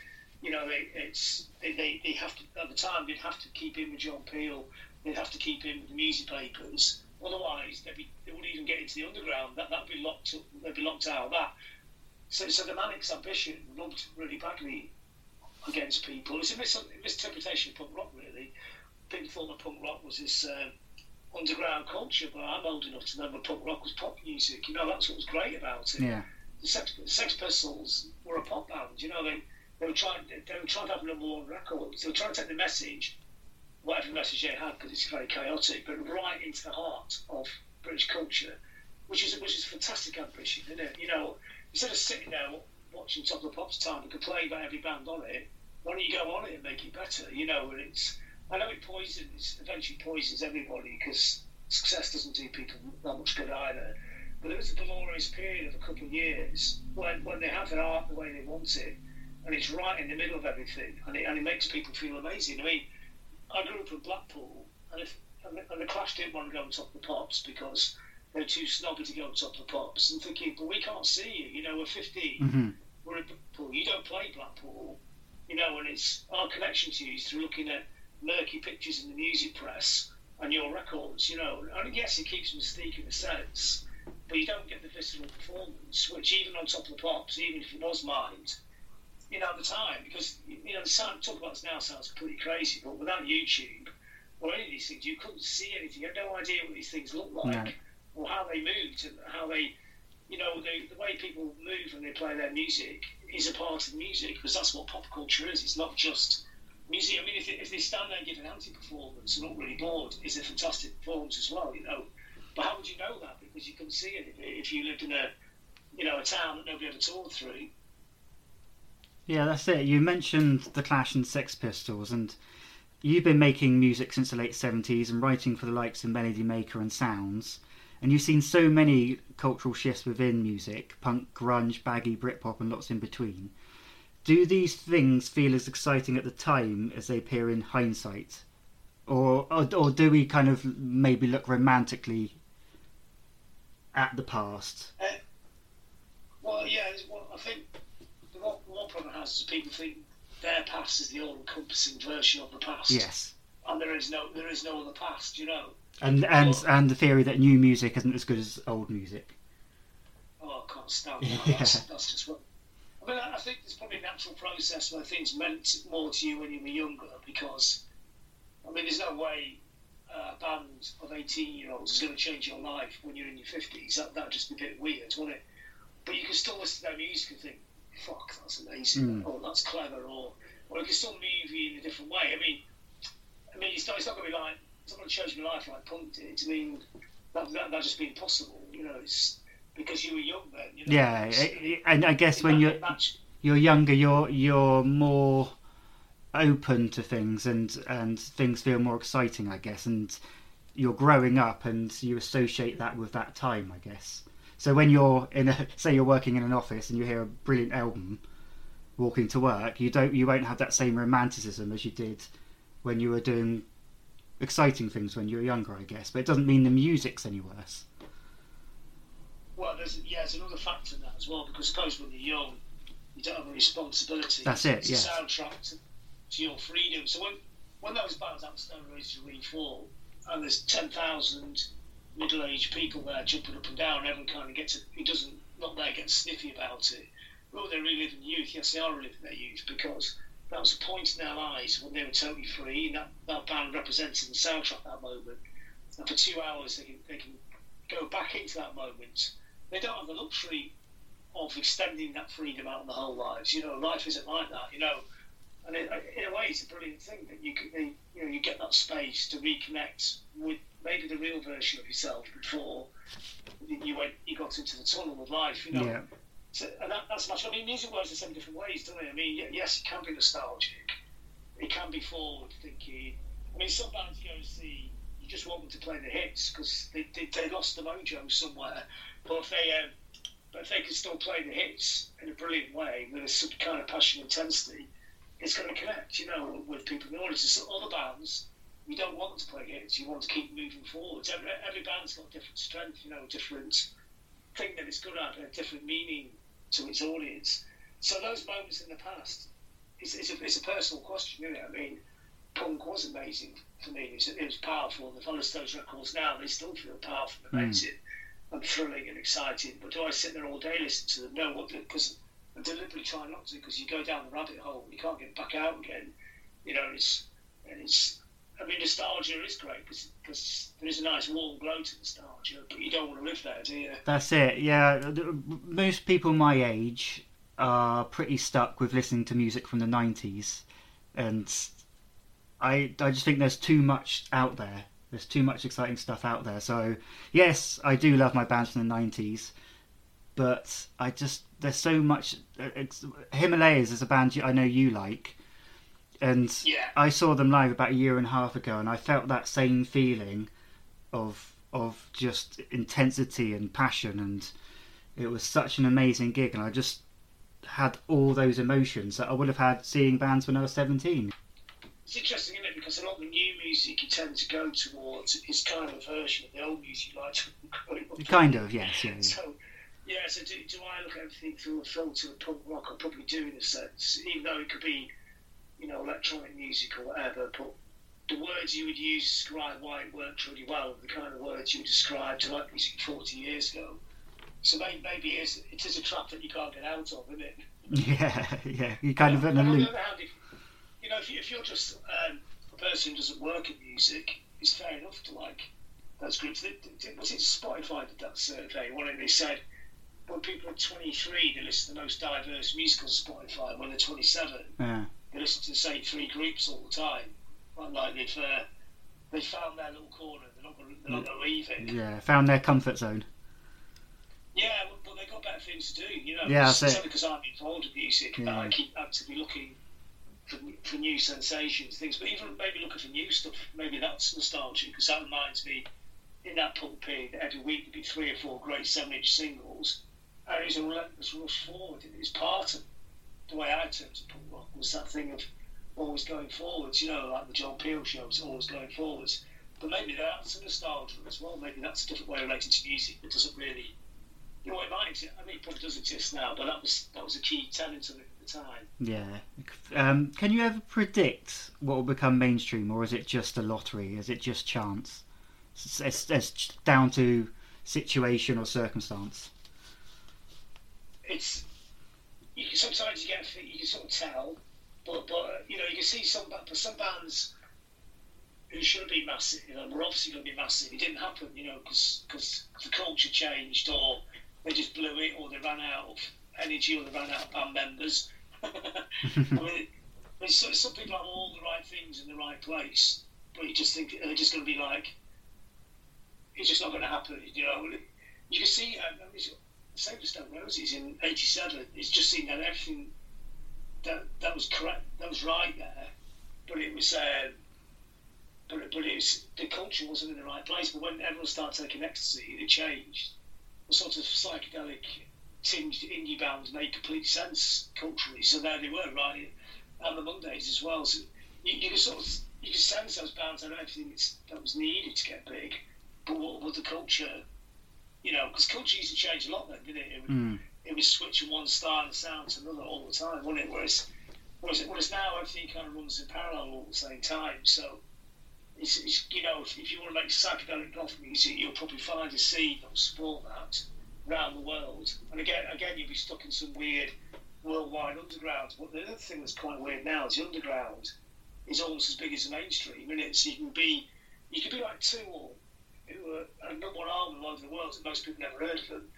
you know, they, it's they, they, they have to at the time they'd have to keep in with John Peel. They'd have to keep in with the music papers. Otherwise, they'd be, they wouldn't even get into the underground. That that'd be locked up. They'd be locked out of that. So, so the Manic's ambition rubbed really badly against people. It's a mis- misinterpretation of punk rock, really. People thought that punk rock was this um, underground culture, but I'm old enough to remember punk rock was pop music. You know, that's what was great about it. yeah, The Sex, Sex Pistols were a pop band. You know, they they were trying they were trying to have number one records. They were trying to take the message, whatever message they had, because it's very chaotic, but right into the heart of British culture, which is which is a fantastic ambition, isn't it? You know, instead of sitting there watching Top of the Pops time and complaining about every band on it, why don't you go on it and make it better? You know, and it's I know it poisons eventually poisons everybody because success doesn't do people that much good either. But there was a glorious period of a couple of years when, when they have their art the way they want it, and it's right in the middle of everything, and it, and it makes people feel amazing. I mean, I grew up in Blackpool, and, if, and, the, and the Clash didn't want to go on top of the Pops because they're too snobby to go on top of the Pops, and thinking, but we can't see you, you know, we're 15, Mhm. we're in Blackpool, you don't play Blackpool, you know, and it's our connection to you is through looking at murky pictures in the music press and your records, you know. And yes, it keeps mystique in a sense, but you don't get the visceral performance, which even on top of the pops, even if it was mined, you know, at the time, because you know, the sound talk about this now sounds completely crazy, but without YouTube or any of these things, you couldn't see anything. You had no idea what these things looked like No. Or how they moved and how they, you know, the, the way people move when they play their music is a part of music because that's what pop culture is. It's not just music. I mean, if, if they stand there and give an anti-performance and not really bored, it's a fantastic performance as well, you know. But how would you know that? Because you couldn't see it if, if you lived in a, you know, a town that nobody ever toured through. Yeah, that's it. You mentioned the Clash and Sex Pistols, and you've been making music since the late seventies and writing for the likes of Melody Maker and Sounds. And you've seen so many cultural shifts within music punk, grunge, baggy, Britpop, and lots in between. Do these things feel as exciting at the time as they appear in hindsight? Or, or, or do we kind of maybe look romantically at the past? Uh, well, yeah, well, I think the one, one problem it has is people think their past is the all-encompassing version of the past, Yes. and there is no there is no other past, you know. And, and, and the theory that new music isn't as good as old music. Oh, I can't stand that. Yeah. That's, that's just what. I mean, I think there's probably a natural process where things meant more to you when you were younger because, I mean, there's no way uh, a band of 18 year olds is going to change your life when you're in your 50s. That that'd just be a bit weird, wouldn't it? But you can still listen to their music and think, fuck, that's amazing, Mm. or that's clever, or, or it can still move you in a different way. I mean, I mean, it's not, it's not going to be like, it's not going to change my life like punk did. I mean, that, that, that'd just be impossible, you know, it's because you were young then, you know. Yeah, It's- i- i- and I guess when that- you're you're younger, you're you're more open to things, and and things feel more exciting, I guess. And you're growing up, and you associate that with that time, I guess. So when you're in a say you're working in an office and you hear a brilliant album, walking to work, you don't you won't have that same romanticism as you did when you were doing exciting things when you were younger, I guess. But it doesn't mean the music's any worse. Well, there's yeah, there's another factor in that as well because suppose when you're young, you don't have a responsibility. That's it, It's a soundtrack to, to your freedom. So when when those bands have Stone Roses to reform, and there's ten thousand middle-aged people there jumping up and down, everyone kind of gets it. He doesn't not there gets sniffy about it. Oh, they're reliving youth. Yes, they are reliving their youth because that was a point in their lives when they were totally free, and that, that band represented the at that moment. And for two hours, they can, they can go back into that moment. They don't have the luxury of extending that freedom out in the whole lives. You know, life isn't like that. You know, and it, in a way, it's a brilliant thing that you can, you know, you get that space to reconnect with maybe the real version of yourself before you went, you got into the tunnel of life. You know, Yeah. So, and that, that's much. I mean, music works in so many different ways, doesn't it? I mean, yes, it can be nostalgic. It can be forward thinking. I mean, some bands you go and see, you just want them to play the hits because they, they, they lost the mojo somewhere. But if they, um, but if they can still play the hits in a brilliant way with a some kind of passion and intensity, it's going to connect, you know, with people in the audience. So other bands, you don't want them to play hits. You want to keep moving forward. Every, every band's got different strength, you know, different thing that it's good at, a different meaning to its audience. So those moments in the past, it's, it's, a, it's a personal question, isn't it? I mean, punk was amazing for me. It was, it was powerful. The Stones records now, they still feel powerful and Mm. amazing and thrilling and exciting. But do I sit there all day listening to them? No, because I deliberately try not to because you go down the rabbit hole you can't get back out again. You know, it's, and it's I mean, nostalgia is great because there is a nice warm glow to nostalgia, but you don't want to live there, do you? That's it. Yeah, most people my age are pretty stuck with listening to music from the 90s. And I, I just think there's too much out there. There's too much exciting stuff out there. So, yes, I do love my bands from the 90s. But I just, there's so much. Uh, it's, Himalayas is a band I know you like. And Yeah. I saw them live about a year and a half ago, and I felt that same feeling of of just intensity and passion, and it was such an amazing gig, and I just had all those emotions that I would have had seeing bands when I was seventeen. It's interesting, isn't it? Because a lot of the new music you tend to go towards is kind of a version of the old music you liked growing up. Kind of, yes, yeah, yeah. So, yeah, so do, do I look at everything through a filter of punk rock? I probably do in a sense, even though it could be, you know, electronic music or whatever, but the words you would use to describe why it worked really well the kind of words you would describe to like music 40 years ago. So maybe, maybe it, is, it is a trap that you can't get out of, isn't it? Yeah, yeah. You kind of in a But on the loop. hand, if, you know, if, you, if you're just um, a person who doesn't work in music, it's fair enough to like those groups. Was it Spotify did that survey? One of they said when people are 23, they listen to the most diverse musicals on Spotify. When they're 27, Yeah, they listen to the same three groups all the time. Like, like they've uh, they found their little corner. They're not going they're not going to leave it. yeah. Found their comfort zone. Yeah, but, but they've got better things to do, you know. Yeah, it's, that's it's it. because I'm involved in music Yeah. I keep actively looking for, for new sensations, things. But even maybe looking for new stuff, maybe that's nostalgic because that reminds me in that period, every week there'd be three or four great seven inch singles, and it was a relentless rush forward. It was part of the way I turned to punk rock was that thing of always going forwards, you know, like the John Peel shows, always going forwards. But maybe that's a nostalgia as well. Maybe that's a different way of relating to music that doesn't really you know, it might exist. I mean, it probably does exist now, but that was that was a key tenet of it at the time. Yeah. Um, can you ever predict what will become mainstream, or is it just a lottery? Is it just chance? It's, it's, it's down to situation or circumstance. It's you sometimes you get a you can sort of tell, but but you know you can see some some bands who should be massive, you know, were obviously going to be massive. It didn't happen, you know, because the culture changed, or they just blew it, or they ran out of energy, or they ran out of band members. I mean, some people have all the right things in the right place, but you just think they're just going to be like, it's just not going to happen, you know. You can see, um, I mean, same for Stone Roses in '87. It's just seen that everything that that was correct, that was right there, but it was. Uh, but, but it was, the culture wasn't in the right place. But when everyone started taking ecstasy, it changed. The sort of psychedelic tinged indie bands made complete sense culturally. So there they were, right? And the Mondays as well. So you, you can sort of you can sense those bands had everything that was needed to get big. But what would the culture, you know, because culture used to change a lot then, didn't it? It would, Mm. it was switching one style and sound to another all the time, wasn't it? Whereas, whereas, whereas now everything kind of runs in parallel all at the same time. So, it's, it's you know, if, if you want to make psychedelic goth music, you'll probably find a scene that will support that around the world. And again, again, you'll be stuck in some weird worldwide underground. But the other thing that's quite weird now is the underground is almost as big as the mainstream, isn't it? So you can be, you can be like Tool, who are number one album all over the world, and most people never heard of them.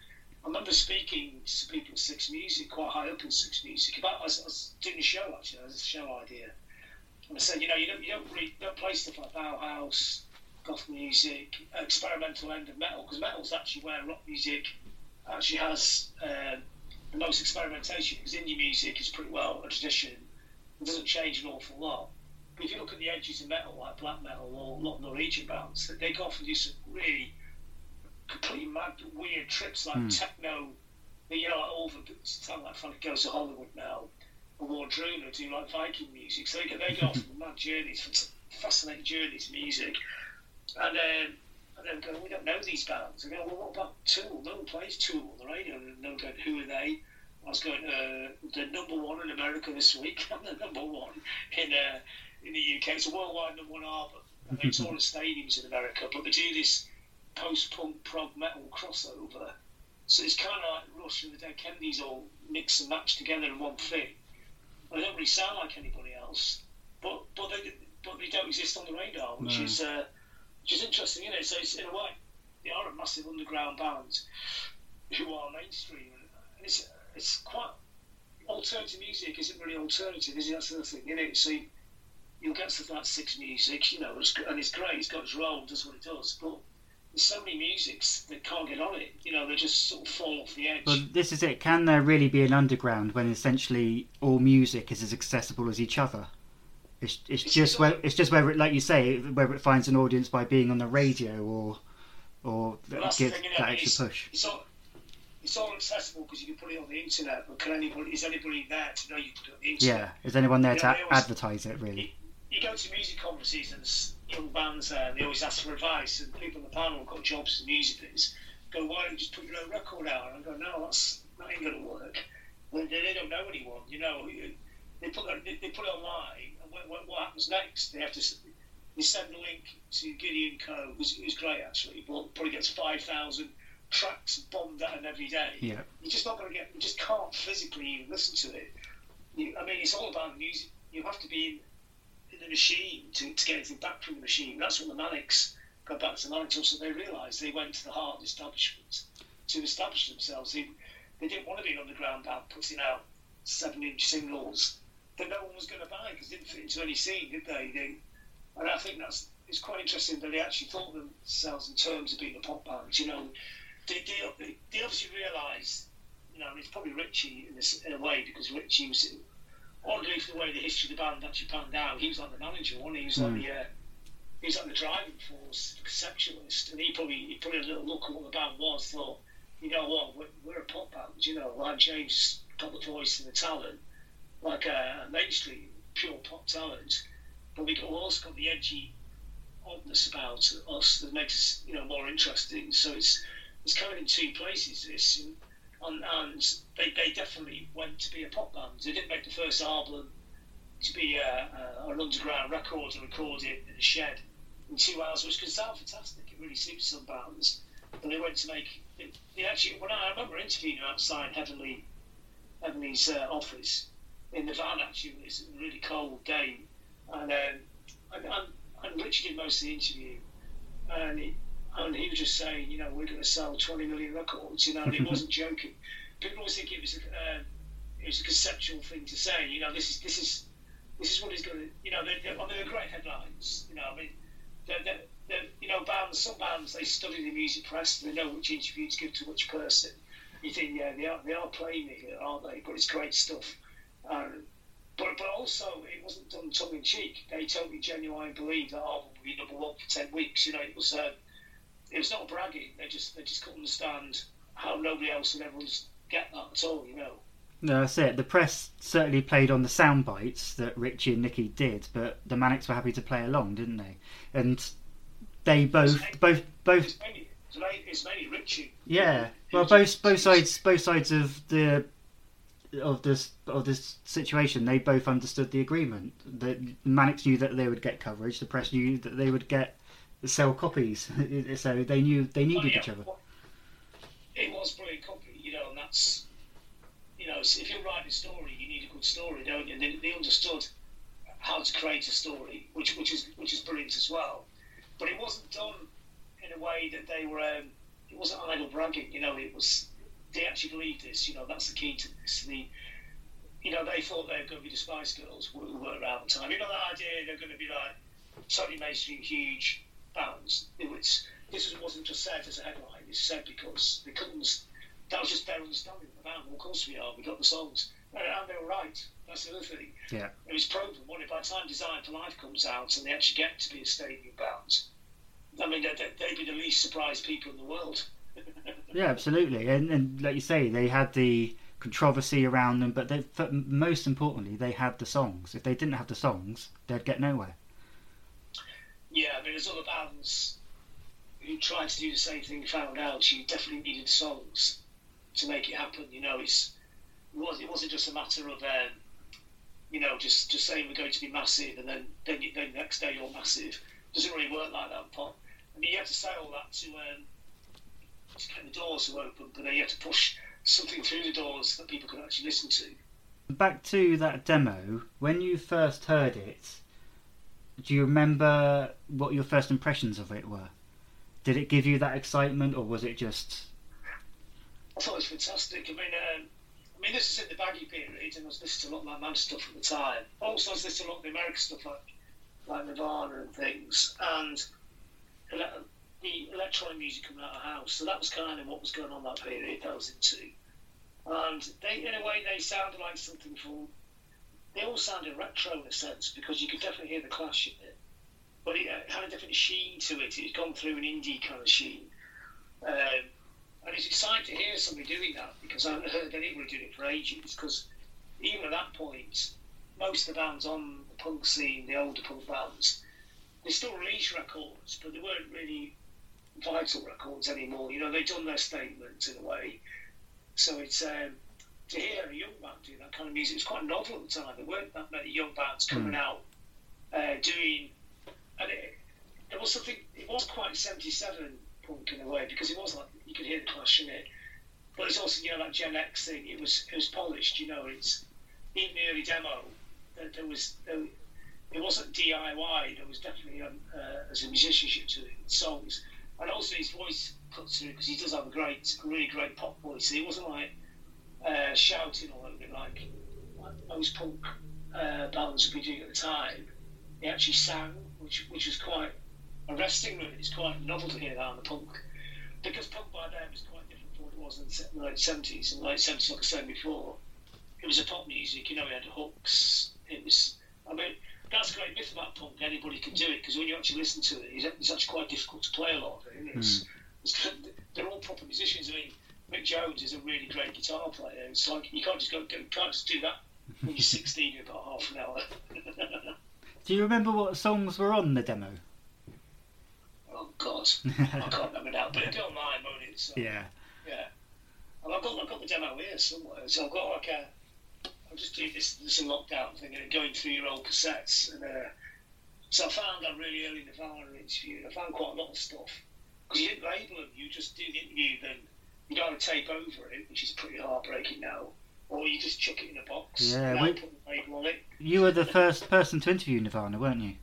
I remember speaking to people at Six Music, quite high up in Six Music, about I was, I was doing a show actually, it was a show idea, and I said, you know, you don't you don't really don't play stuff like Bauhaus, goth music, experimental end of metal, because metal's actually where rock music actually has um, the most experimentation. Because indie music is pretty well a tradition, it doesn't change an awful lot. But if you look at the edges of metal, like black metal or a lot of Norwegian bands, they go off and do some really completely mad, weird trips like techno. You know, like all the sound like Frankie Goes to Hollywood now. Or Wardruna do like Viking music, so they go, they go off on mad journeys, fascinating journeys music. And um, and then go, we don't know these bands. I go, well, what about Tool? No one plays Tool on the radio. And they'll go, who are they? I was going, uh, the number one in America this week. I'm the number one in uh, in the UK. It's a worldwide number one album. And they tour at stadiums in America, but they do this post-punk prog metal crossover. So it's kind of like Rush and the Dead Kennedys all mix and match together in one thing. They don't really sound like anybody else, but but they but they don't exist on the radar, which No. is uh, which is interesting, isn't it? So it's, in a way, they are a massive underground band who are mainstream, and it's it's quite alternative music isn't really alternative, is it? That's the thing, isn't it? So you, you'll get stuff like six music, you know, and it's great. It's got its role, does what it does, but there's so many musics that can't get on it. You know, they just sort of fall off the edge. Well, this is it. Can there really be an underground when essentially all music is as accessible as each other? It's, it's It's just where it's just where, it- like you say, whether it finds an audience by being on the radio or or Well, give thing, innit? that extra push. It's all, it's all accessible because you can put it on the internet, but can anybody, is anybody there to know you put it on the internet? Yeah, is anyone there Yeah, to they always- advertise it really? You go to music conferences and young bands there, and they always ask for advice, and people in the panel have got jobs in music biz go, why don't you just put your own record out? And I go, no, that's that ain't going to work. They, they don't know anyone, you know. They put it, they, they put it online, and what, what, what happens next? They have to they send the link to Gideon Coe, who's, who's great actually, but probably gets five thousand tracks bombed at him every day Yeah, you're just not going to get, you just can't physically even listen to it. You, I mean, it's all about music. You have to be in the machine to, to get anything back from the machine. That's what the Manics got back to the Manics. So they realised they went to the the establishment to establish themselves. They, they didn't want to be an underground band putting out seven inch singles that no one was going to buy because they didn't fit into any scene, did they? they? And I think that's it's quite interesting that they actually thought themselves in terms of being a pop band. You know, they, they, they obviously realised you know, it's probably Richey in, this, in a way because Richey was, oddly for the way the history of the band actually panned out, he was like the manager, wasn't he? He was like Mm. the, uh, he was like the driving force, the conceptualist, and he probably he probably had a little look at what the band was, thought, you know what, we're, we're a pop band, you know, like James got the voice and the talent, like a, a mainstream pure pop talent, but we got, also got the edgy oddness about us that makes us, you know, more interesting. So it's it's coming in two places. This and, and, and they, they definitely went to be a pop band. They didn't make the first album to be a, a, an underground record and record it in a shed in two hours, which can sound fantastic. It really suits some bands. But they went to make. It, they actually, when I, I remember interviewing outside Heavenly, Heavenly's uh, office in the van. Actually, it was a really cold day, and um, and, and, and Richard did most of the interview, and he, and he was just saying, you know, we're going to sell 20 million records, you know, and he wasn't joking. People always think it was a, uh, it was a conceptual thing to say, you know, this is this is this is what he's going to, you know, they're, they're, I mean, they're great headlines, you know, I mean, they're, they're, they're, you know, bands, some bands, they study the music press, they know which interview to give to which person. You think, yeah, they are, they are playing here, aren't they? But it's great stuff. Um, but, but also, it wasn't done tongue in cheek. They totally genuinely believed that album would be number one for 10 weeks. You know, it was, uh, it was not bragging. They just, they just couldn't understand how nobody else would ever get that at all, you know. no, that's it. The press certainly played on the sound bites that Richey and Nicky did, but the Manics were happy to play along, didn't they? And they both, both, both It's mainly, it's mainly, it's mainly Richey. Yeah, well, both both sides both sides of the of this of this situation, they both understood the agreement. The Manics knew that they would get coverage. The press knew that they would get sell copies. so they knew they Oh, needed yeah, each other. It was brilliant copy, you know, and that's, you know, if you're writing a story, you need a good story, don't you? And they, they understood how to create a story, which which is which is brilliant as well. But it wasn't done in a way that they were. Um, it wasn't idle bragging, you know. It was they actually believed this. You know, that's the key to this. The you know, they thought they were going to be the Spice Girls who were around the time. You know, that idea they're going to be like totally mainstream, huge bands. It was, this wasn't just said as a headline, it's said because they couldn't, that was just their understanding of the band. Well, of course we are, we got the songs. And, and they were right. That's the other thing. Yeah. It was proven, wasn't it? By the time Design for Life comes out and they actually get to be a stadium band, I mean, they'd, they'd be the least surprised people in the world. Yeah, absolutely. And, and like you say, they had the controversy around them, but they, most importantly, they had the songs. If they didn't have the songs, they'd get nowhere. Yeah, I mean, there's other bands who tried to do the same thing, found out you definitely needed songs to make it happen. You know, it's it, was, it wasn't just a matter of, um, you know, just, just saying we're going to be massive and then then, you, then the next day you're massive. It doesn't really work like that, pop. I mean, you have to say all that to, um, to get the doors to open, but then you have to push something through the doors that people can actually listen to. Back to that demo, when you first heard it, do you remember what your first impressions of it were? Did it give you that excitement, or was it just I thought it was fantastic. I mean, um, I mean, this is in the baggy period, and I was listening to a lot of my man stuff at the time. Also, I was listening to a lot of the American stuff like, like Nirvana and things, and ele- the electronic music coming out of the house. So that was kind of what was going on that period that I was into. And they, in a way, they sounded like something from. They all sounded retro in a sense because you could definitely hear the clash in it, but it uh, had a different sheen to it. It had gone through an indie kind of sheen. Um, and it's exciting to hear somebody doing that because I haven't heard anybody doing it for ages. Because even at that point, most of the bands on the punk scene, the older punk bands, they still release records, but they weren't really vital records anymore. You know, they'd done their statement in a way. So it's um, to hear a young band do that kind of music. was quite novel at the time. There weren't that many young bands coming out uh, doing, and it, it was something. It was quite '77 punk in a way because it was like you could hear the clash in it. But it's also you know that Gen X thing. It was it was polished. You know, it's even the early demo. There, there was there, it wasn't DIY. There was definitely um, uh, as a musicianship to it, songs, and also his voice cuts through because he does have a great, really great pop voice. He wasn't like uh, shouting all over it like, like most punk uh, bands would be doing at the time. He actually sang, which which was quite arresting. Really, it's quite novel to hear that on the punk because punk by then was quite different from what it was in the late seventies. In the late seventies, like I said before, it was a pop music. You know, it had hooks. It was. I mean, that's a great myth about punk. Anybody can do it because when you actually listen to it, it's, it's actually quite difficult to play a lot of it? It's, it's, they're all proper musicians. I mean, Mick Jones is a really great guitar player. It's like you can't just go, you can't just do that when you're 16 in about half an hour. Do you remember what songs were on the demo? oh God, I can't remember now, but it don't mind, won't it? So, Yeah. Yeah. And I've got, I've got the demo here somewhere. So I've got like a. I'm just doing this, this lockdown thing and going through your old cassettes. And uh, so I found that really early Nirvana interview. I found quite a lot of stuff. Because you didn't label them, you just do the interview, then you to tape over it, which is pretty heartbreaking now. Or you just chuck it in a box Yeah, we- putting a label on it. You were the first person to interview Nirvana, weren't you?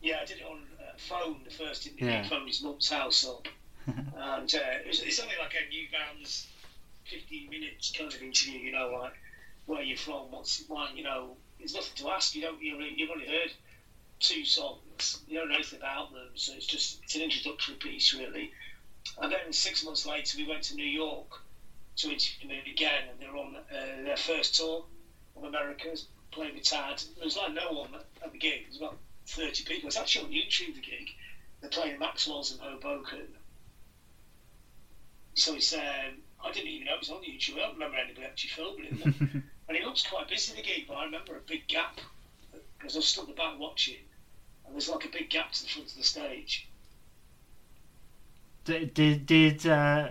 Yeah, I did it on uh, phone, the first interview, Yeah. phoned his mum's house up. and uh, it was, it's something like a new band's 15 minutes kind of interview, you know, like where you're from, what's why, you know, there's nothing to ask. You don't, you really, you've only heard two songs, you don't know anything about them, so it's just it's an introductory piece, really. And then six months later, we went to New York to interview them again, and they were on uh, their first tour of America, playing with Tad. There was like no one at the gig. There was about 30 people. It's actually on YouTube, the gig. They're playing Maxwell's in Hoboken. So it's, um, I didn't even know it was on YouTube. I don't remember anybody actually filming it. and it looks quite busy, the gig, but I remember a big gap because I was stood at the back watching, and there's like a big gap to the front of the stage. Did did, did uh,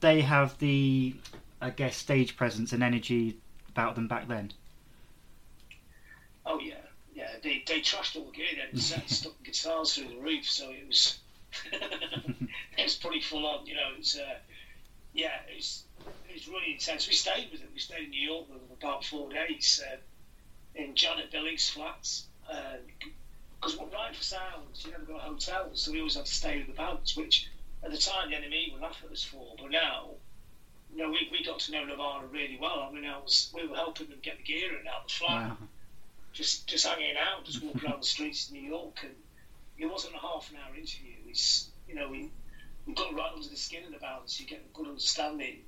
they have the, I guess, stage presence and energy about them back then? Oh yeah, yeah. They they trashed all the gear then, set stuck guitars through the roof, so it was it was pretty full on. You know, it was uh, yeah, it was it was really intense. We stayed with them. We stayed in New York with them for about four days uh, in Janet Billig's flats. Because what right for sounds, you never got hotels, so we always had to stay with the bands, which at the time the NME would laugh at us for. But now, you know, we, we got to know Nirvana really well. I mean, I was we were helping them get the gear in out of the flat Wow. just just hanging out, just walking around the streets of New York, and it wasn't a half an hour interview. It's you know we we got right under the skin of the band, so you get a good understanding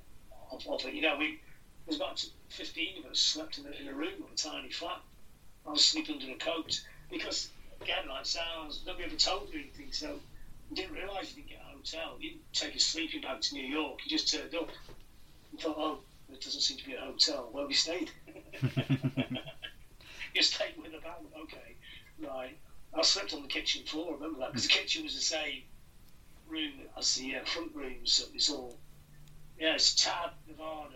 of, of it. You know, we there's about fifteen of us slept in a, in a room of a tiny flat. I was sleeping under a coat because again, like sounds, nobody ever told me anything, so didn't realise you didn't get hotel. You didn't take a sleeping bag to New York. You just turned up and thought, oh, there doesn't seem to be a hotel. Where we stayed. you stayed with a band, okay, right. I slept on the kitchen floor. Remember that because the kitchen was the same room as the uh, front room, so it was all. Yeah, it's Tad, Nirvana,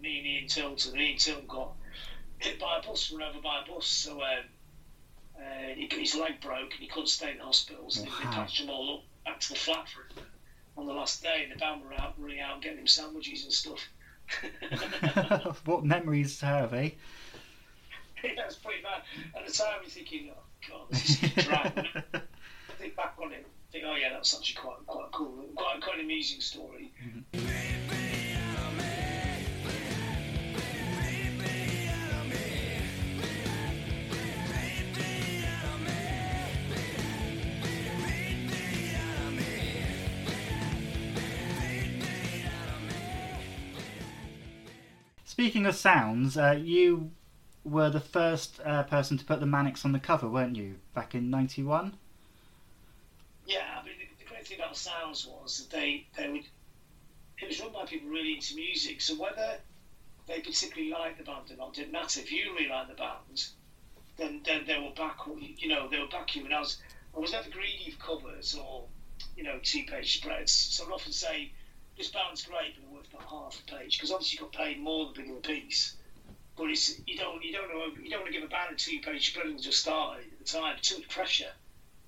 me and Ian Tilton. Ian Tilton got hit by a bus, run over by a bus, so um, uh, he, got his leg broke and he couldn't stay in the hospital. So they, they patched him all up back to the flat for him on the last day, and the band were out running out getting him sandwiches and stuff. what memories to have, eh? yeah, it's pretty bad. At the time, you're thinking, oh god, this is drag. think back on it, think, oh yeah, that's actually quite quite cool, quite quite an amusing story. Speaking of sounds, uh, you were the first uh, person to put the Manics on the cover, weren't you? Back in '91. Yeah, I mean, the, the great thing about Sounds was that they, they would. It was run by people really into music, so whether they particularly liked the band or not didn't matter. If you really liked the band, then then they were back you know they were back you. And I was I was never greedy for covers or you know two page spreads. So I'd often say this band's great, but about half a page because obviously you got paid more the bigger the piece. But it's you don't you don't know you don't want to give a band a two page spread and just started at the time. Too much pressure.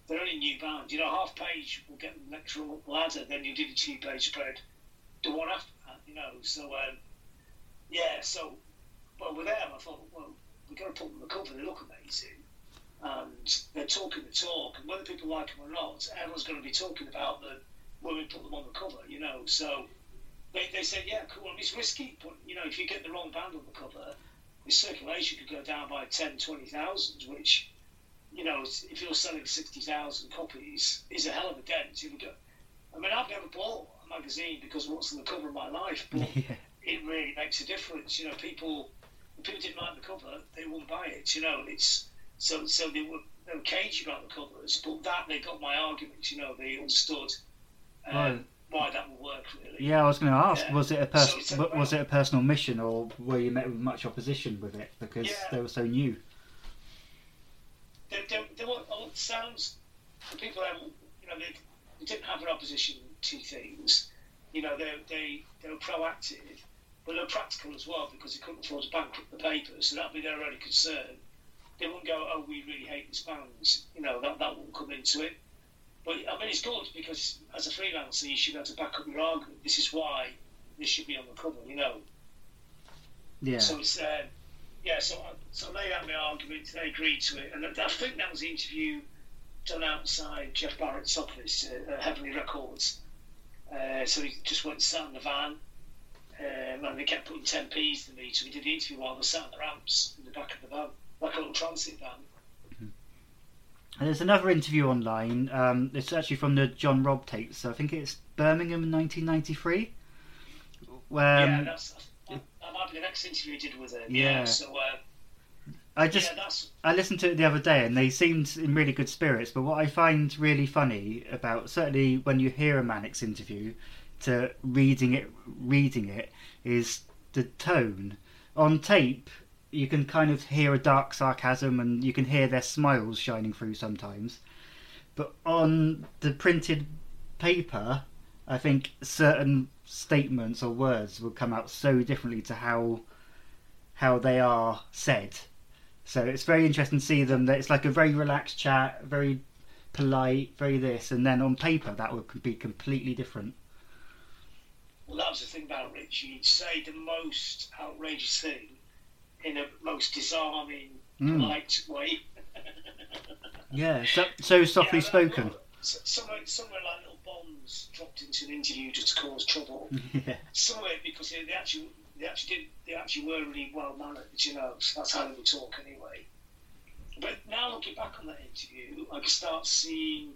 They're only a new band. You know, half page will get them next ladder. Then you did a two page spread, the one after that. You know, so um, yeah. So well with them, I thought well we've got to put them on the cover. They look amazing. And they're talking the talk, and whether people like them or not, everyone's going to be talking about them when we put them on the cover, you know. So they, they said, yeah, cool. I mean, it's risky, but you know, if you get the wrong band on the cover, the circulation could go down by 10, 20,000, which, you know, if you're selling 60,000 copies, is a hell of a dent. You would go, I mean, I've never bought a magazine because of what's on the cover of my life, but yeah. it really makes a difference. You know, people, if people didn't like the cover, they wouldn't buy it. You know, it's so so they were they were cagey about the covers, but that they got my argument. You know, they understood um, Right. Why that would work really. Yeah, I was going to ask, Yeah. was it a So pers- it's a- was it a personal mission, or were you met with much opposition with it because Yeah. they were so new? They, they, they were, oh, it sounds the people that you know they, they didn't have an opposition to things. You know, they they they were proactive, but they were practical as well because they couldn't afford to bankrupt the paper, so that'd be their only concern. They wouldn't go, oh, we really hate this band. You know, that that wouldn't come into it. But I mean, it's good because as a freelancer, you should be able to back up your argument. This is why this should be on the cover. You know. Yeah. So it's uh, yeah. So I, so laid out my argument. They agreed to it, and I, I think that was the interview done outside Jeff Barrett's office uh, at Heavenly Records. Uh, so he just went and sat in the van, um, and they kept putting 10p's to me. So we did the interview while they sat in the ramps in the back of the van, like a little transit van. And there's another interview online. Um, it's actually from the John Robb tapes. So I think it's Birmingham in 1993. Where yeah, um, that's that, that might be the next interview I did with him. Yeah. So uh, I just yeah, I listened to it the other day and they seemed in really good spirits. But what I find really funny about certainly when you hear a Manics interview to reading it, reading it is the tone on tape. You can kind of hear a dark sarcasm and you can hear their smiles shining through sometimes. But on the printed paper, I think certain statements or words will come out so differently to how how they are said. So it's very interesting to see them. That it's like a very relaxed chat, very polite, very this, and then on paper that would be completely different. Well, that was the thing about Rich. He'd say the most outrageous thing in a most disarming, Mm. polite way. Yeah, so, so softly Yeah, spoken. well, Somewhere, somewhere like little bombs dropped into an interview just to cause trouble. yeah, Some of it because they, they actually, they actually did, they actually were really well mannered. You know, so that's how they would talk anyway. But now looking back on that interview, I can start seeing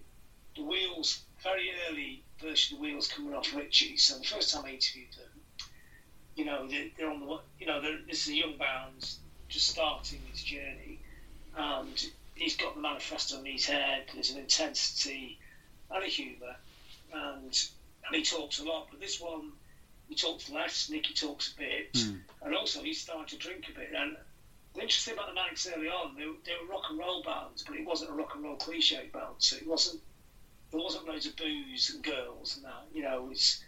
the wheels, very early version of the wheels coming off Richey. So the first time I interviewed them, you know, they, they're on the, you know, this is a young band just starting his journey, and he's got the manifesto in his head. There's an intensity and a humour, and and he talks a lot. But this one, he talks less. Nicky talks a bit, Hmm. and also he started to drink a bit. And the interesting about the Manics early on, they, were- they were rock and roll bands, but it wasn't a rock and roll cliche band. So it wasn't there wasn't loads of booze and girls and that. You know, it's.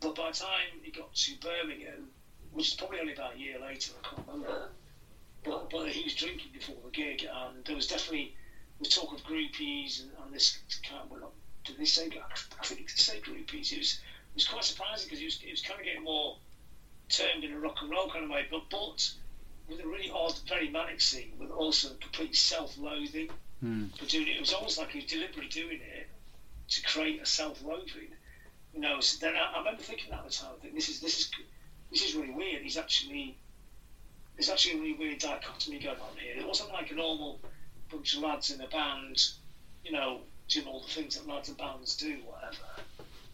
But by the time he got to Birmingham, which is probably only about a year later, I can't remember. But, but he was drinking before the gig, and there was definitely the talk of groupies and, and this kind of, well, not- did they say, I think did say groupies. It was, it was quite surprising because he was, was kind of getting more termed in a rock and roll kind of way, but, but with a really odd, very manic scene, with also complete self loathing Hmm. for doing it. It was almost like he was deliberately doing it to create a self loathing. You know, so then I, I remember thinking at the time, I think this is, this is, this is really weird. He's actually there's actually a really weird dichotomy going on here. It wasn't like a normal bunch of lads in a band, you know, doing all the things that lads and bands do, whatever.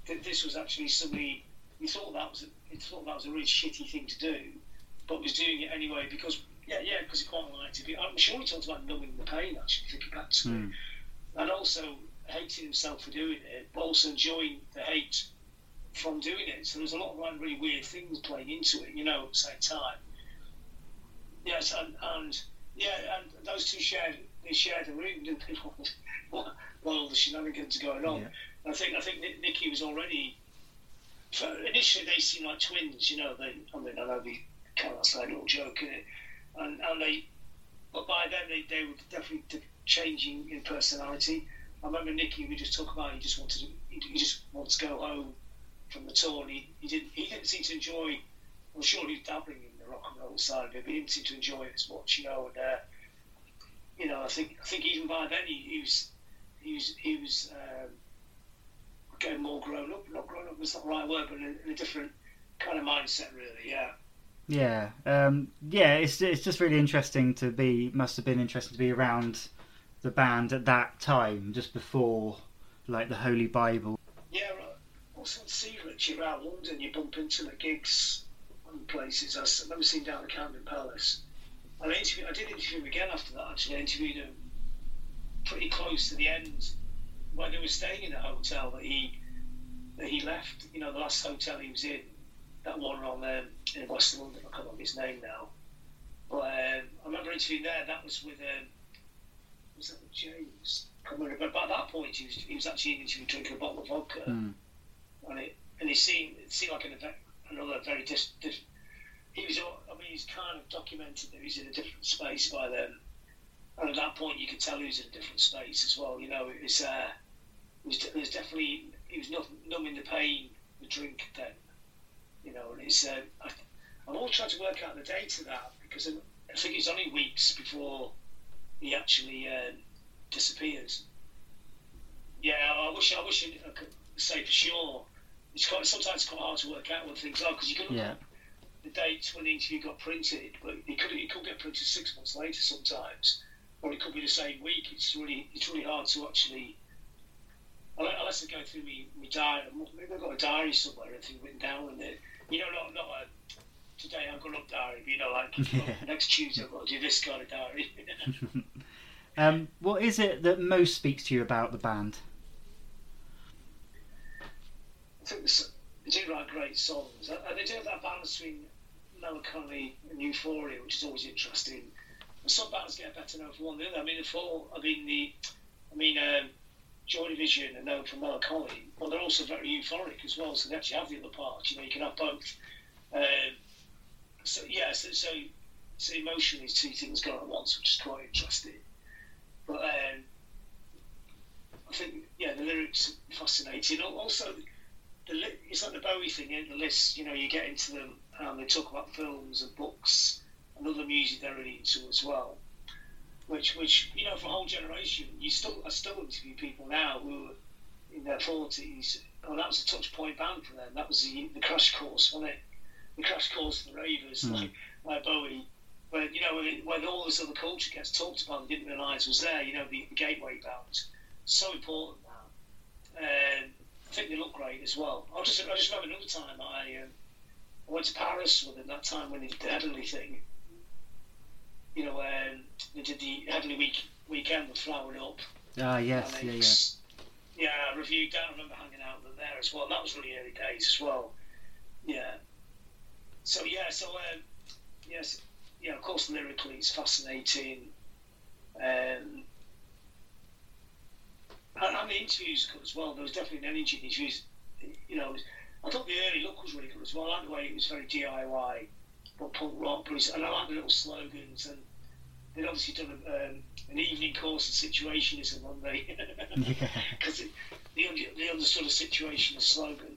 Th- This was actually somebody he thought that was a, he thought that was a really shitty thing to do, but was doing it anyway because yeah, yeah, because he quite liked it. I'm sure he talked about numbing the pain actually, thinking back to it, Mm. and also hating himself for doing it, but also enjoying the hate from doing it. So there's a lot of like really weird things playing into it, you know, at the same time. Yes, and, and yeah, and those two shared they shared a room, didn't they? while all the shenanigans are going on. Yeah. I think I think Nicky was already. Initially, they seemed like twins, you know. They, I mean, I know they kind of a little joke in it, and and they, but by then they, they were definitely changing in personality. I remember Nicky. We just talked about he just wanted to, he, just wants to go home from the tour, and he, he didn't he didn't seem to enjoy. I'm sure he was dabbling in the rock and roll side of it, but he didn't seem to enjoy it as much, you know. And uh, you know, I think I think even by then he, he was he was he was um, getting more grown up. Not grown up was not the right word, but in in a different kind of mindset, really. Yeah. Yeah, um, yeah. It's it's just really interesting to be. Must have been interesting to be around the band at that time, just before like the Holy Bible. Yeah, right. Also, to you're around London, you bump into the gigs and places. I s- I remember seeing down at Camden Palace. I, interviewed, I did interview him again after that, actually. I interviewed him pretty close to the end when he was staying in the hotel that he that he left. You know, the last hotel he was in, that one on um, in West London. I can't remember his name now. But um, I remember interviewing there. That was with um, was that with James? I can't remember. But by that point, he was, he was actually interviewing drinking a bottle of vodka Mm. and it and it seemed it seemed like an event, another very dis, dis, he was I mean he's kind of documented that he's in a different space by then and at that point you could tell he was in a different space as well you know it was uh it was, it was definitely he was not numbing the pain the drink then you know and it's uh, I, I'm all trying to work out the date of that because I, I think it's only weeks before he actually uh, disappeared yeah I wish I wish I could say for sure it's quite sometimes it's quite hard to work out what things are because you can look Yeah. at the dates when the interview got printed, but it could it could get printed six months later sometimes, or it could be the same week. It's really it's really hard to actually. Unless I go through me, me diary, maybe I've got a diary somewhere, everything written down in it. You know, not not a today I've got up diary, you know, like Yeah. next Tuesday I've got to do this kind of diary. Um, what is it that most speaks to you about the band? I think they do write great songs, and and they do have that balance between melancholy and euphoria, which is always interesting. And some bands get better known for one than the other. I mean, the four, I mean the, I mean um, Joy Division are known for melancholy, but they're also very euphoric as well. So they actually have the other part. You know, you can have both. Um, so yeah, so, so so emotionally, two things going at once, which is quite interesting. But um, I think yeah, the lyrics are fascinating. Also, the li- it's like the Bowie thing in the list. You know, you get into them and they talk about films and books and other music they're really into as well. Which, which you know, for a whole generation, you still I still interview people now who are in their forties. Oh, that was a touch point band for them. That was the, the crash course, wasn't it? Crash course for the ravers, Mm. like like Bowie. When you know when, when all this other culture gets talked about, and didn't realise was there. You know, the, the gateway band, so important now. Um, I think they look great as well. I just I just remember another time I um, I went to Paris with them that time when they did the Heavenly thing. You know, um, they did the Heavenly Week weekend with Flowered Up. Ah, yes, and yeah, yeah. Yeah, I reviewed that. I remember hanging out with them there as well. That was really early days as well. Yeah. So yeah, so um, yes, yeah. Of course, lyrically, it's fascinating. Um, and, and the interviews as well. There was definitely an energy in the interviews. You know, I thought the early look was really good as well. I like the way it was very DIY, but punk rock. But and I like the little slogans. And they'd obviously done a, um, an evening course of situationism, hadn't they? Yeah. because they, under- they understood a situation, a slogan.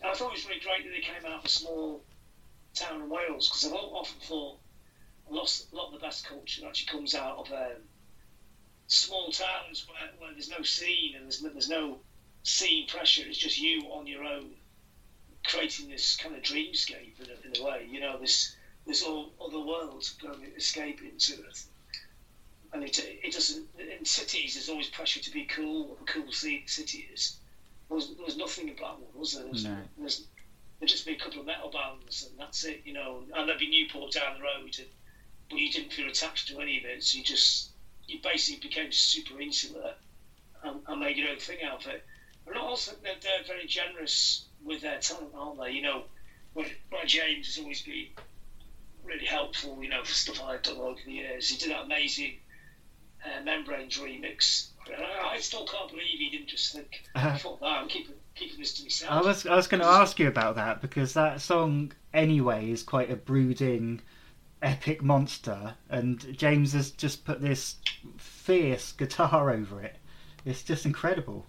And I thought it was really great that they came out of a small town in Wales because I've often thought a lot, a lot of the best culture actually comes out of um, small towns where, where there's no scene and there's no, there's no scene pressure. It's just you on your own creating this kind of dreamscape in a, in a way. You know, this this all other world going escape into it. And it, it doesn't. In cities, there's always pressure to be cool. What a cool city is. There was, there was nothing in Blackwood, was there? There was, No. there was, there'd just be a couple of metal bands, and that's it, you know. And there'd be Newport down the road, and, but you didn't feel attached to any of it, so you just you basically became super insular and, and made your own thing out of it. And also, they're, they're very generous with their talent, aren't they? You know, Roy Roy James has always been really helpful, you know, for stuff I've done over the years. He did that amazing uh, Membranes remix. I, I still can't believe he didn't just think, fuck that, I'm keeping, keeping this to myself. I was I was going to ask you about that because that song anyway is quite a brooding, epic monster, and James has just put this fierce guitar over it. It's just incredible.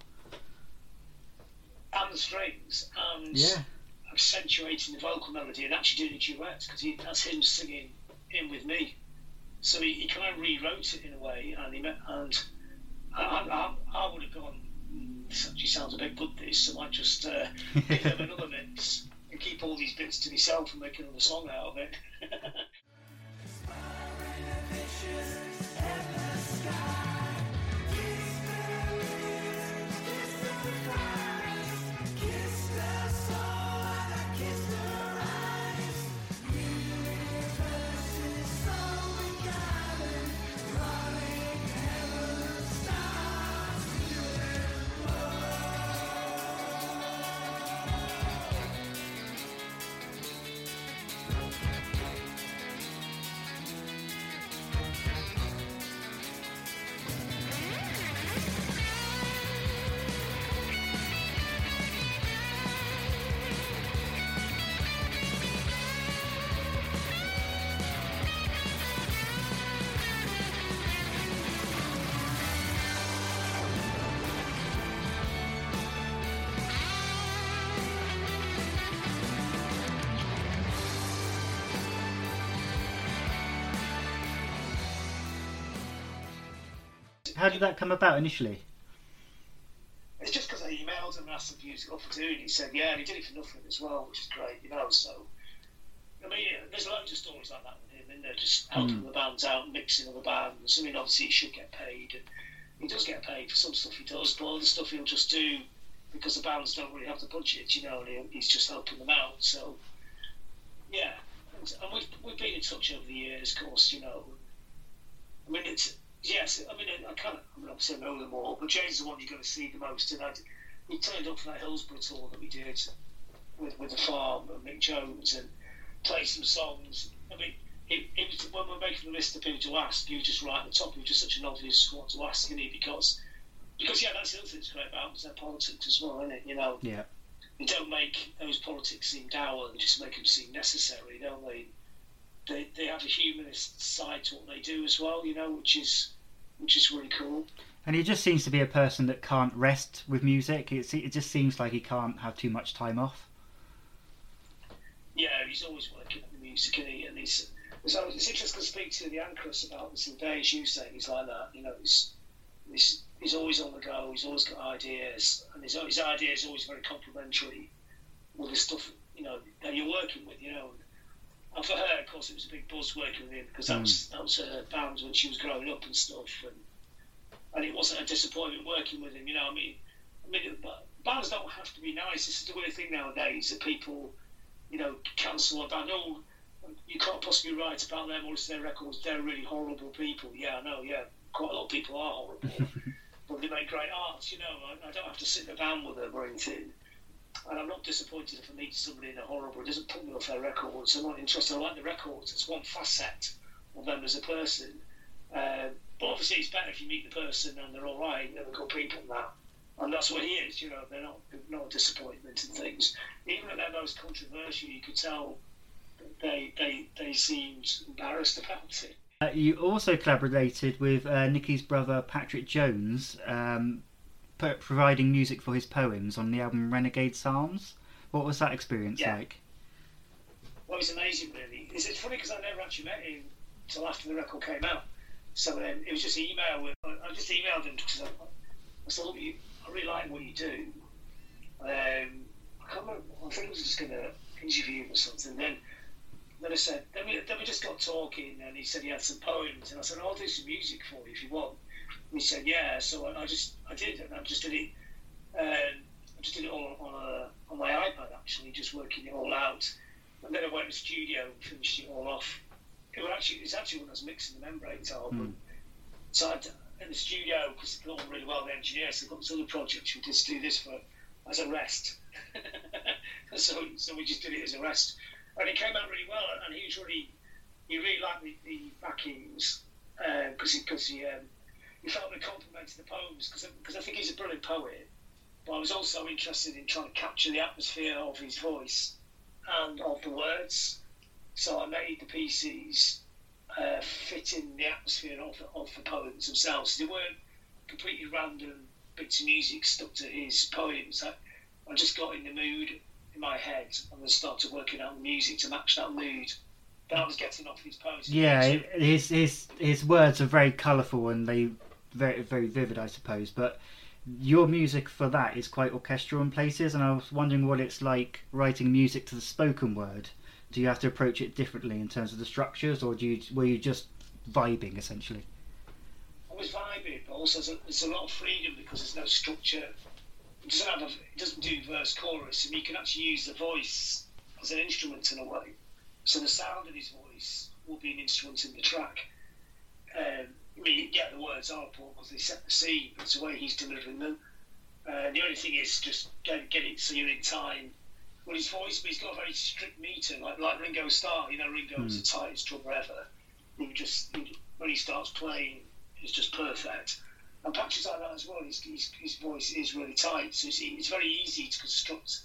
and the strings and Yeah. accentuating the vocal melody and actually doing a duet because that's him singing in with me. So he, he kind of rewrote it in a way, and he met, and I, I, I would have gone. "Hmm, This actually sounds a bit good. This, so I might just uh, give them another mix and keep all these bits to myself and make another song out of it. How did that come about initially? It's just because I emailed him and asked him if he was up for doing it. He said, yeah, and he did it for nothing as well, which is great, you know. So, I mean, there's loads of stories like that with him, and they're just helping hmm. the bands out, mixing other bands. I mean, obviously, he should get paid, and he does get paid for some stuff he does, but other stuff he'll just do because the bands don't really have the budget, you know, and he, he's just helping them out. So, yeah. And, and we've, we've been in touch over the years, of course, you know. I mean, it's yes. I mean, I kind of, I mean, obviously I know them all, but James is the one you're going to see the most. And I, he turned up for that Hillsborough tour that we did with with the farm and Mick Jones and played some songs. I mean, it, it was when we're making the list of people to ask, you just right at the top. Was just such an obvious one to ask, isn't he? Because because yeah, that's the other thing that's great about is their politics as well, isn't it? You know, Yeah. they don't make those politics seem dour; they just make them seem necessary, don't they? They, they have a humanist side to what they do as well, you know, which is which is really cool. And he just seems to be a person that can't rest with music. It, it just seems like he can't have too much time off. Yeah, he's always working at the music, isn't he? And he's it's, it's interesting to speak to the Anchoress about this today, as you say. He's like that, you know. He's he's, he's always on the go. He's always got ideas, and his his ideas are always very complementary with the stuff you know that you're working with, you know. And for her, of course, it was a big buzz working with him because that hmm. was that was her band when she was growing up and stuff, and and it wasn't a disappointment working with him. You know, I mean, I mean, bands don't have to be nice. This is the weird thing nowadays that people, you know, cancel a band. Oh, you can't possibly write about them or listen to their records. They're really horrible people. Yeah, I know. Yeah, quite a lot of people are horrible, but they make great art. You know, I, I don't have to sit in a band with them or anything. And I'm not disappointed if I meet somebody in a horrible. It doesn't put me off their records. I'm not interested. I like the records. It's one facet of them as a person. Um, but obviously, it's better if you meet the person and they're all right. They're good people that. And that's what he is. You know, they're not not a disappointment and things. Even at their most controversial, you could tell they they they seemed embarrassed about it. Uh, you also collaborated with uh, Nicky's brother Patrick Jones, um, providing music for his poems on the album Renegade Psalms. What was that experience Yeah. like? Well, it was amazing, really. It's, it's funny because I never actually met him until after the record came out. So um, it was just an email. With, I I just emailed him because I, I said, look, you, I really like what you do. Um, I can't remember. I think I was just going to interview him or something. Then, then I said, then we, then we just got talking, and he said he had some poems, and I said, I'll do some music for you if you want. He said, yeah. So I, I just, I did, and I just did it. Um, I just did it all on a, on my iPad actually, just working it all out. And then I went to the studio and finished it all off. It was actually it's actually when I was mixing the membranes album. So I'd, in the studio because it got on really well the engineers. So I've got this other project we just do this for as a rest. so so we just did it as a rest, and it came out really well. And he was really he really liked the, the backings because he because he um, he felt they complimented the poems because I think he's a brilliant poet. But I was also interested in trying to capture the atmosphere of his voice and of the words. So I made the pieces uh, fit in the atmosphere of, of the poems themselves. They weren't completely random bits of music stuck to his poems. I, I just got in the mood in my head and then started working out the music to match that mood that I was getting off his poems. Yeah, his his his words are very colourful and they very very vivid, I suppose. But your music for that is quite orchestral in places, and I was wondering what it's like writing music to the spoken word. Do you have to approach it differently in terms of the structures, or do you were you just vibing essentially? I was vibing, but also there's a, a lot of freedom because there's no structure. It doesn't have a, it doesn't do verse chorus, and you can actually use the voice as an instrument in a way. So the sound of his voice will be an instrument in the track. Um, I mean, yeah, the words are important because they set the scene, but it's the way he's delivering them. Uh, the only thing is just get, get it so you're in time. Well, his voice, but he's got a very strict meter, like like Ringo Starr. You know, Ringo is the tightest drummer ever. He just he, when he starts playing, it's just perfect. And patches like that as well. His, his, his voice is really tight, so it's, it's very easy to construct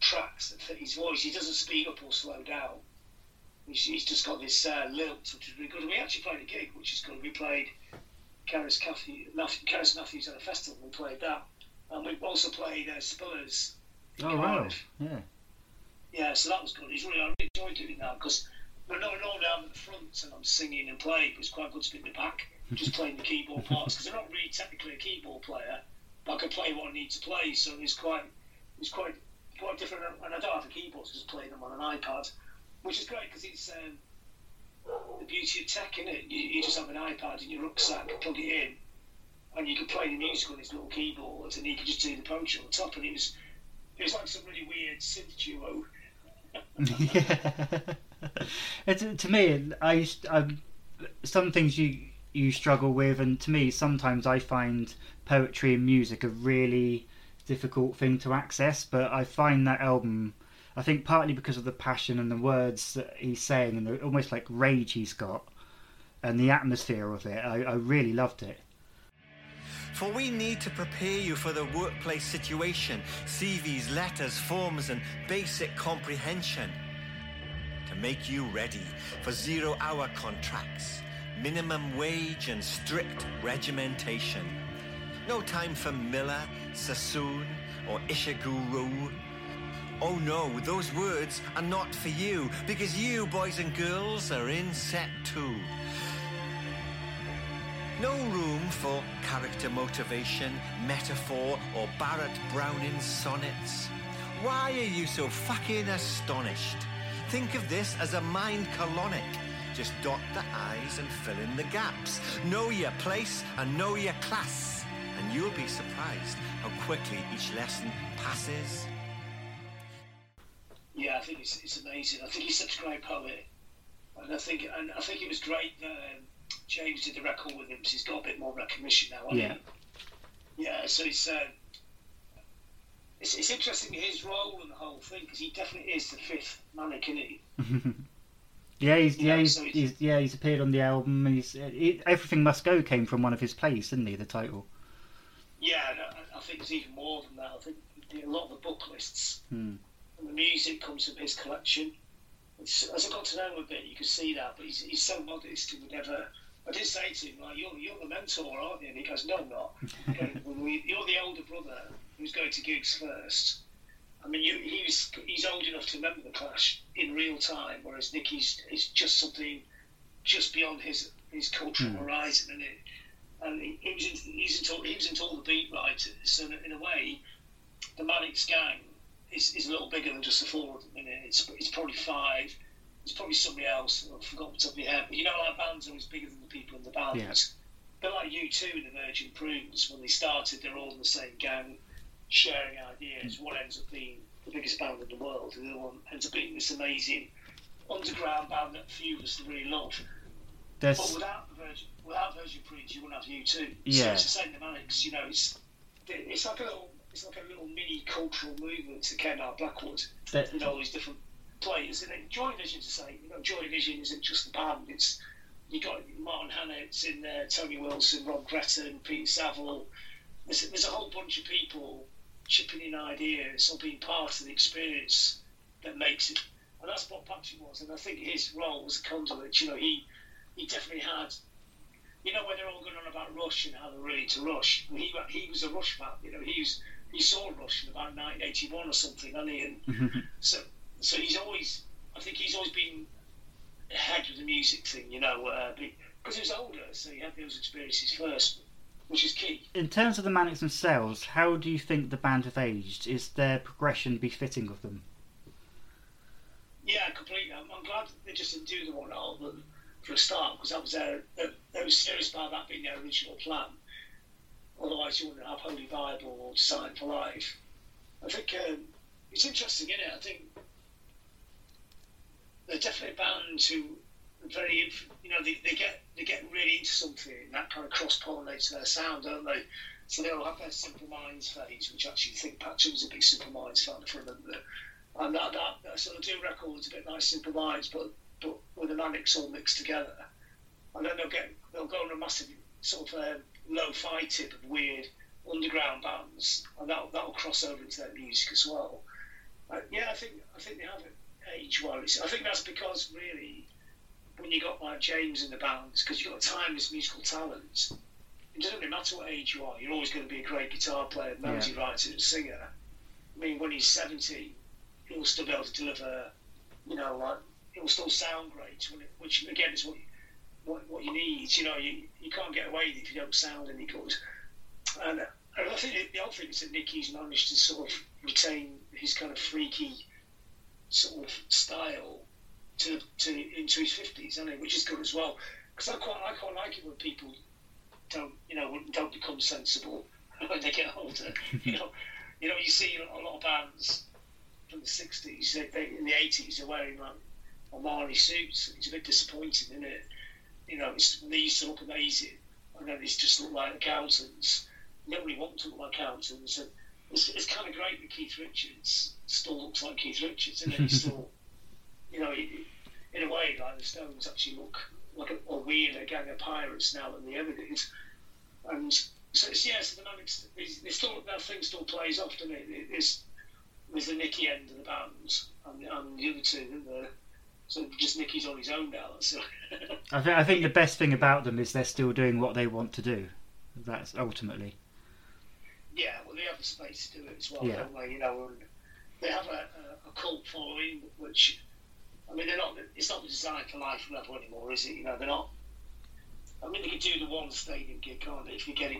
tracks that fit his voice. He doesn't speed up or slow down. He's, he's just got this uh, lilt, which is really good. And we actually played a gig, which is good. We played Karis Matthews, Karis Matthews at a festival. We played that, and we also played uh, Spurs. Oh wow, yeah. Yeah, so that was good. He's really, I really enjoyed doing that because we're not normally I'm at the front and I'm singing and playing, but it's quite good to be in the back, just playing the keyboard parts because I'm not really technically a keyboard player, but I can play what I need to play. So it's quite, it's quite, quite different. And I don't have a keyboard, so I just play them on an iPad, which is great because it's um, the beauty of tech, is it? You, you just have an iPad in your rucksack, plug it in, and you can play the music on this little keyboard, and you can just do the poetry on top. And it was, it was like some really weird synth duo. yeah. It's, to me, I, used- I some things you you struggle with, and to me, sometimes I find poetry and music a really difficult thing to access. But I find that album, I think partly because of the passion and the words that he's saying, and the almost like rage he's got, and the atmosphere of it, I, I really loved it. For we need to prepare you for the workplace situation, CVs, letters, forms, and basic comprehension. To make you ready for zero hour contracts, minimum wage, and strict regimentation. No time for Miller, Sassoon, or Ishiguro. Oh no, those words are not for you, because you, boys and girls, are in set two. No room for character motivation, metaphor, or Barrett Browning sonnets. Why are you so fucking astonished? Think of this as a mind colonic. Just dot the I's and fill in the gaps. Know your place and know your class. And you'll be surprised how quickly each lesson passes. Yeah, I think it's, it's amazing. I think he's such a great poet, and I think and I think it was great that um, James did the record with him. So he's got a bit more recognition now. Yeah. he? Yeah. So it's um, it's, it's interesting his role in the whole thing because he definitely is the fifth manic, isn't he? Yeah, he's yeah, Yeah, he's, so he's- he's yeah he's appeared on the album. He's it, everything must go came from one of his plays, didn't he? The title. Yeah, I, I think it's even more than that. I think a lot of the book lists Hmm. And music comes from his collection. It's, as I got to know him a bit, you could see that, but he's, he's so modest. He would never. I did say to him, like, you're, you're the mentor, aren't you? And he goes, no, I'm not. You're the older brother who's going to gigs first. I mean, you, he was, he's old enough to remember the Clash in real time, whereas Nicky's is just something just beyond his his cultural hmm. horizon, and it. And he, he was into, he's into, he was into all the beat writers, so in a way, the Manics gang is, is a little bigger than just the four of them. And it's it's probably five. It's probably somebody else. I've forgotten top of my head. But you know, our band's are always bigger than the people in the band. Yeah. They're like U2 in the Virgin Prunes. When they started, they're all in the same gang. sharing ideas. One ends up being the biggest band in the world, and the other one ends up being this amazing underground band that few of us really love. But without Virgin, without Virgin Prunes, you wouldn't have U2. Yeah. So it's the same the Manics. You know, it's it's like a little it's like a little mini cultural movement to Ken of Blackwood. that- You know, all these different players. And then Joy Division's the same. You know, Joy Division isn't just the band. It's you got Martin Hannett's in there, Tony Wilson, Rob Gretton, Peter Saville. There's, there's a whole bunch of people chipping in ideas or being part of the experience that makes it. And that's what Patrick was. And I think his role was a conduit. You know, he he definitely had. You know, when they're all going on about Rush and how they're ready to rush. He he was a Rush fan. You know, he was he saw Rush in about 1981 or something, hadn't he? And so so he's always. I think he's always been ahead of the music thing. You know, uh, because he was older, so he had those experiences first, which is key. in terms of the Manics themselves, how do you think the band have aged? Is their progression befitting of them? Yeah, completely. I'm, I'm glad they just didn't do the one album for a start because that was their, their, they were serious about that being their original plan. Otherwise, you wouldn't have Holy Bible or Design for Life. I think um, it's interesting, isn't it? I think they're definitely bound to very, you know, they, they get they get really into something and that kind of cross pollinates their sound, don't they? So they'll have their Simple Minds phase, which I actually think Patrick was a big Simple Minds fan, if I remember. And that, that, of do records a bit like Simple Minds, but but with the Manics all mixed together. And then they'll get they'll go on a massive sort of um, low-fi tip of weird underground bands, and that'll that'll cross over into their music as well. Uh, yeah, I think I think they have it age well. It's, I think that's because really when you got like James in the band, because you've got timeless musical talent. It doesn't really matter what age you are. You're always going to be a great guitar player, melody writer, and singer. I mean, when he's 70, he'll still be able to deliver. You know, like it'll still sound great. When it, which again is what what, what you need. You know, you, you can't get away with if you don't sound any good. And, and I think the, other thing is that Nicky's managed to sort of retain his kind of freaky sort of style to, to into his fifties, he? Which is good as well. Because I quite I quite like it when people don't you know don't become sensible when they get older. you know, you know you see a lot of bands from the sixties, they, they, in the eighties, they're wearing like Armani suits. It's a bit disappointing, isn't it? You know, it's, they used to look amazing, and then they just look like accountants. Nobody wants to look like accountants. And it's, it's kind of great that Keith Richards still looks like Keith Richards, and he's still, you know, he, in a way, like the Stones actually look like a, a weirder gang of pirates now than they ever did. And so it's yeah, so the it's, it's still that thing still plays off, doesn't it? It- It's with the Nicky end of the band and, and the other two, there? So just Nicky's on his own now. So I, th- I think the best thing about them is they're still doing what they want to do. That's ultimately. yeah, well they have the space to do it as well, Yeah. don't they? You know, and they have a, a, a cult following, which I mean, they're not. It's not the design for life level anymore, is it? You know, they're not. I mean, they could do the one stadium gig, can't they? If you get it,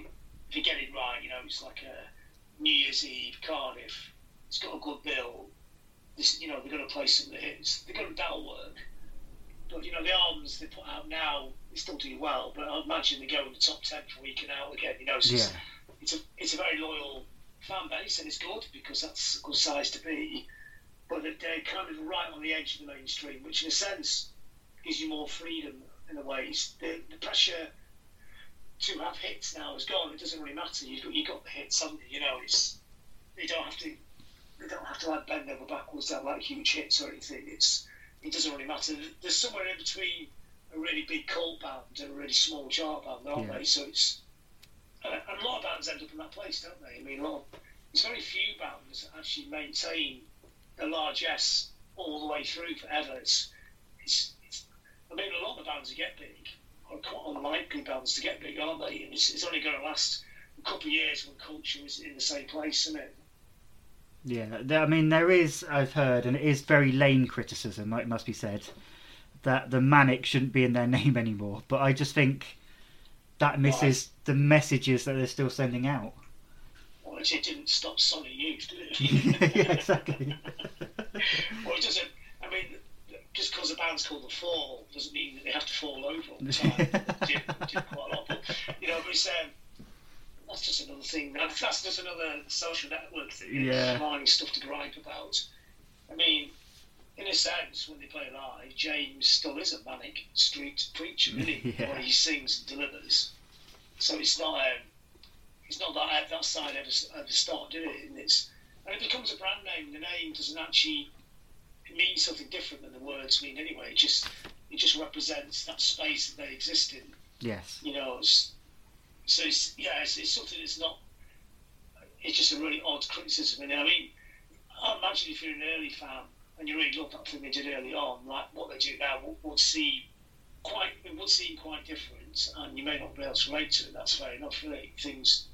if you get it right, you know, it's like a New Year's Eve Cardiff. It's got a good bill. This, you know, they're going to play some of the hits. They're going to that'll work. But you know, the albums they put out now, they still do well. But I imagine they go in the top ten for week and out again. You know, so Yeah. it's, it's a it's a very loyal fan base, and it's good because that's a good size to be. But they're they're kind of right on the edge of the mainstream, which in a sense gives you more freedom in a way. It's The, the pressure to have hits now is gone. It doesn't really matter. You've got, you got the hits, haven't you? You know, it's they don't have to they don't have to like bend over backwards to have like huge hits or anything. It's it doesn't really matter. There's somewhere in between a really big cult band and a really small chart band, aren't Yeah. they? So it's and, a lot of bands end up in that place, don't they? I mean, a lot. Of, there's very few bands that actually maintain the large S all the way through forever. It's, it's, it's I mean, a lot of the bands that get big are quite unlikely bands to get big, aren't they? And it's, it's only going to last a couple of years when culture is in the same place, isn't it? Yeah, I mean, there is, I've heard, and it is very lame criticism, it must be said, that the Manic shouldn't be in their name anymore. But I just think that misses the messages that they're still sending out. Well, it it didn't stop Sonic Youth, did it? yeah, exactly. well, it doesn't. I mean, just because a band's called The Fall doesn't mean that they have to fall over all the time. Did, did quite a lot, but you know, but it's, um, that's just another thing. That's, that's just another social network thing. Yeah. Finding stuff to gripe about. I mean, in a sense, when they play live, James still is a manic street preacher, he? Yeah. Where he sings and delivers. So it's not um, it's not that that side ever, ever stopped, did it? And it's and it becomes a brand name. The name doesn't actually it means something different than the words mean anyway. It just it just represents that space that they exist in. Yes. You know, it's, so it's yeah, it's, it's something that's not. It's just a really odd criticism. And I mean, I imagine if you're an early fan and you really love that thing they did early on, like what they do now, would, would see quite it would seem quite different, and you may not be able to relate to it. That's fair enough. Really, things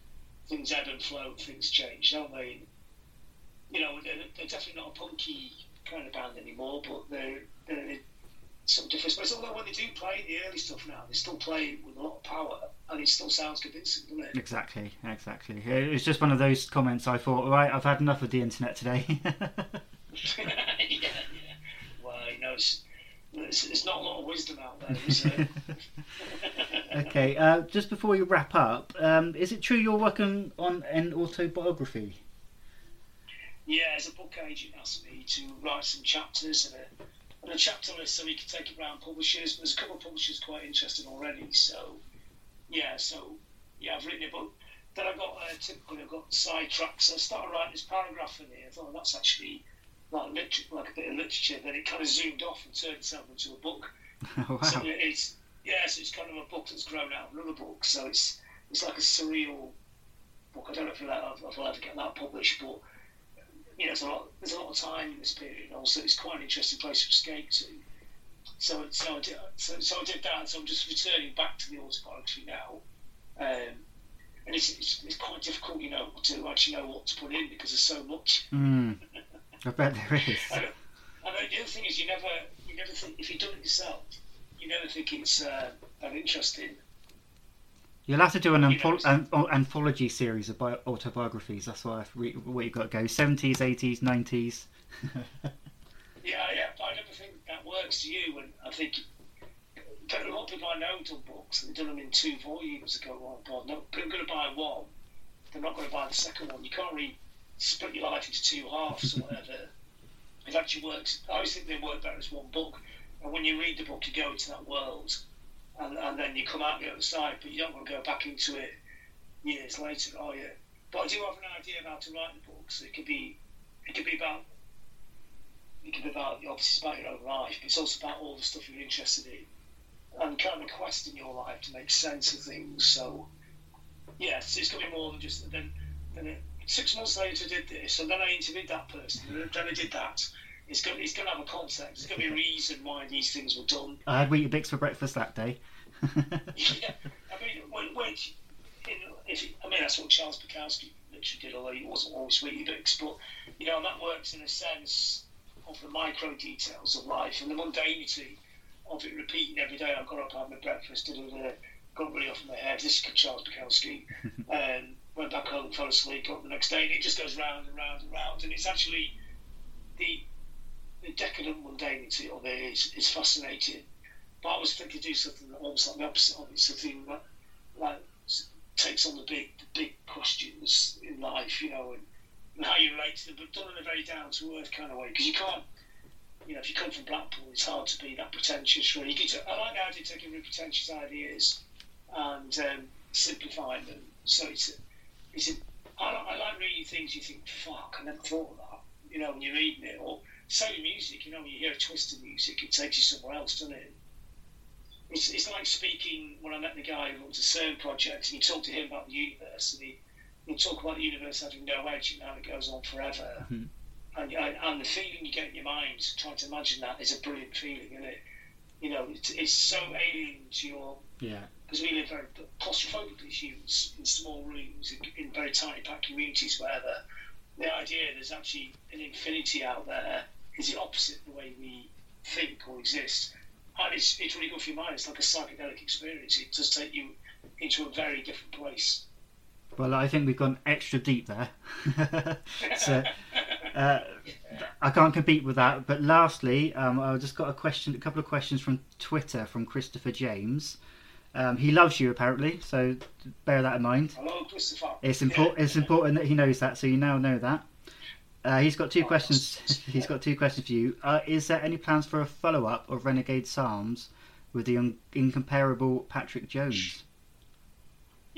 things ebb and flow, things change, don't they? You know, they're, they're definitely not a punky kind of band anymore, but they're they're some different space. Although when they do play the early stuff now, they still play with a lot of power, and it still sounds convincing, doesn't it? Exactly, exactly. It was just one of those comments I thought, right, I've had enough of the internet today. yeah, yeah. Well, you know, it's, it's, it's not a lot of wisdom out there, is there? okay, uh, just before you wrap up, um, is it true you're working on an autobiography? yeah, as a book agent asked me to write some chapters and a, and a chapter list so we could take it around publishers. There's a couple of publishers quite interested already, so yeah, so yeah, I've written a book. Then I got uh, typically I've got sidetracked, so I started writing this paragraph in here. I thought oh, that's actually like liter- like a bit of literature. Then it kind of zoomed off and turned itself into a book. wow. So it's yeah, so it's kind of a book that's grown out of another book. So it's it's like a surreal book. I don't know if I'll, ever- if I'll ever get that published, but you know, there's a lot there's a lot of time in this period. And also, it's quite an interesting place to escape to. So so I did so, so I did that. So I'm just returning back to the autobiography now. Um, and it's, it's, it's quite difficult, you know, to actually know what to put in because there's so much. Mm, I bet there is. Don't, and the other thing is, you never, you never think if you've done it yourself, you never think it's uh, that interesting. You'll have to do an, antholo- an- an anthology series of bi- autobiographies. That's what I've re- where you've got to go. Seventies, eighties, nineties. Yeah, yeah. But I never think that works to you. And I think a lot of people I know done books and they've done them in two volumes. They go, oh God, no, people are going to buy one. They're not going to buy the second one. You can't really split your life into two halves or whatever. It actually works. I always think they work better as one book. And when you read the book, you go into that world, and, and then you come out the other side, but you don't want to go back into it years later, are you? But I do have an idea about to write the book. So it could be, it could be about, it could be about obviously it's about your own life, but it's also about all the stuff you're interested in, and kind of a quest in your life to make sense of things. So, yeah, so it's going to be more than just then. Then it, six months later, I did this, and then I interviewed that person, and then I did that. It's going, it's going to have a context. There's going to be a reason why these things were done. I had Weetabix for breakfast that day. yeah, I mean, when, when in, if it, I mean that's what Charles Bukowski literally did, although he wasn't always Weetabix, but you know that works in a sense of the micro details of life and the mundanity of it repeating every day. I got up, had my breakfast, did it, got really off my head. This is Charles Bukowski. um, went back home, fell asleep, got up the next day, and it just goes round and round and round. And it's actually the the decadent mundanity of it is, is fascinating. But I was thinking to do something almost like the opposite of it, something that like takes on the big the big questions in life, you know, and, how you relate to them, but done in a very down to earth kind of way. Because you can't, you know, if you come from Blackpool, it's hard to be that pretentious. Really, to, I like the idea of taking really pretentious ideas and um, simplifying them. So it's it's a, I, li- I like reading things you think, fuck, I never thought of that. You know, when you're reading it, or so in music, you know, when you hear a twist in music, it takes you somewhere else, doesn't it? It's, it's like speaking when I met the guy who runs a CERN project, and you talk to him about the universe, and he, you talk about the universe having no edge and how it goes on forever. Mhm. And, and, and the feeling you get in your mind, trying to imagine that, is a brilliant feeling, isn't it? You know, it's, it's so alien to your Yeah. because we live very claustrophobically as humans in small rooms in, in very tightly packed communities where the, the idea there's actually an infinity out there is the opposite of the way we think or exist. And it's, it's really good for your mind. It's like a psychedelic experience. It does take you into a very different place. Well, I think we've gone extra deep there. so uh, I can't compete with that. But lastly, um, I've just got a question, a couple of questions from Twitter from Christopher James. Um, he loves you apparently, so bear that in mind. Hello, Christopher. It's important. It's important that he knows that, so you now know that. Uh, he's got two questions. he's got two questions for you. Uh, is there any plans for a follow-up of Renegade Psalms with the un- incomparable Patrick Jones?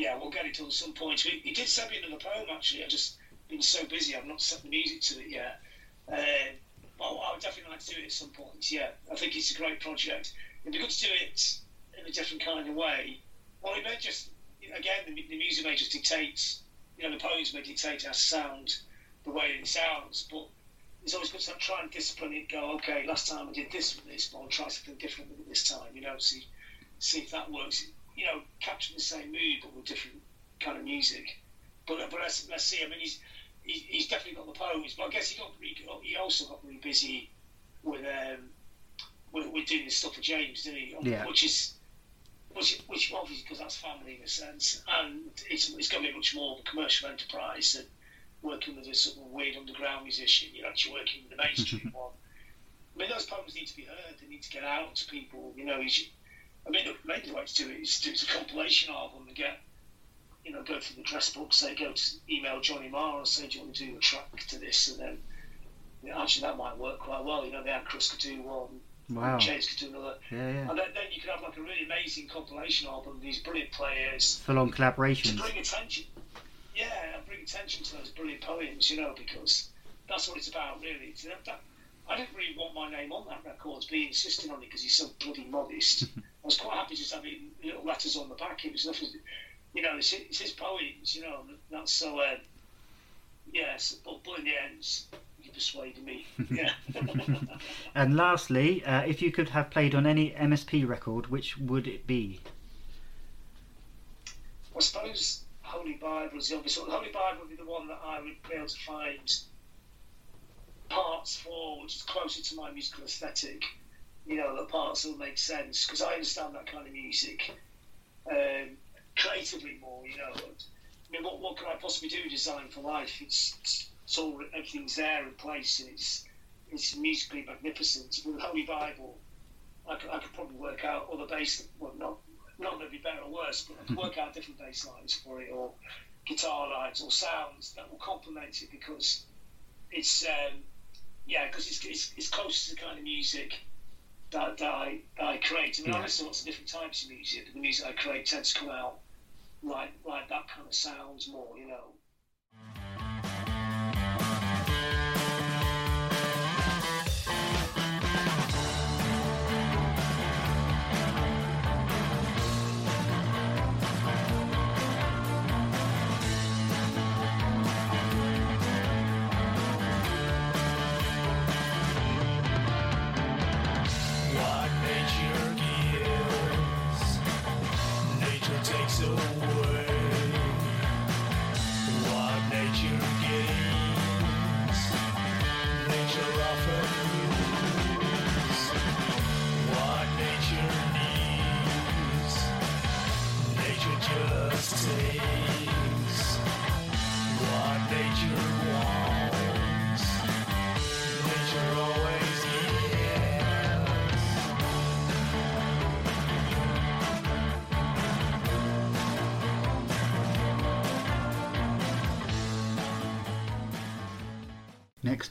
Yeah, we'll get it to at some point. He, he did send me another poem actually. I've just been so busy, I've not set the music to it yet. Uh, I would definitely like to do it at some point. Yeah, I think it's a great project. It'd be good to do it in a different kind of way. Well, it may just again the, the music may just dictate. You know, the poems may dictate our sound, the way it sounds, but. It's always good to try and discipline it. Go, okay. Last time I did this with this, but I'll try something different with it this time. You know, see, see if that works. You know, capturing the same mood but with different kind of music. But but let's, let's see. I mean, he's he, he's definitely got the poems, but I guess he got really, he also got really busy with um with, with doing this stuff for James, didn't he? Yeah. Which is which which obviously because that's family in a sense, and it's it's going to be much more of a commercial enterprise than working with a sort of weird underground musician. You're actually working with the mainstream one. I mean, those poems need to be heard. They need to get out to people. You know, he's, I mean, the main way to do it is to do a compilation album and get, you know, go through the dress book, say, go to email Johnny Marr and say, do you want to do a track to this? And then, you know, actually, that might work quite well. You know, the Chris could do one, Wow. James could do another. Yeah, yeah. And then, then you could have like a really amazing compilation album, with these brilliant players Full-on collaboration. to bring attention. Yeah, and bring attention to those brilliant poems, you know, because that's what it's about, really. That, I didn't really want my name on that record, but he insisted on it because he's so bloody modest. I was quite happy just having little letters on the back. It was nothing, you know, it's, it's his poems, you know, that's so, uh, yes, but, but in the end, he persuaded me. Yeah. And lastly, uh, if you could have played on any MSP record, which would it be? I suppose Holy Bible is the obvious one. Holy Bible would be the one that I would be able to find parts for, which is closer to my musical aesthetic. You know, the parts will make sense because I understand that kind of music um, creatively more. You know, I mean, what, what could I possibly do? Design for life. It's, it's, it's all everything's there in place and it's it's musically magnificent. With Holy Bible, I could, I could probably work out other bass. Well, not not maybe better or worse, but I could work out different bass lines for it, or guitar lines, or sounds that will complement it because it's um, yeah, because it's, it's it's close to the kind of music that, that I that I create. I mean, I Yeah. listen to lots of different types of music, but the music I create tends to come out like like that kind of sounds more, you know.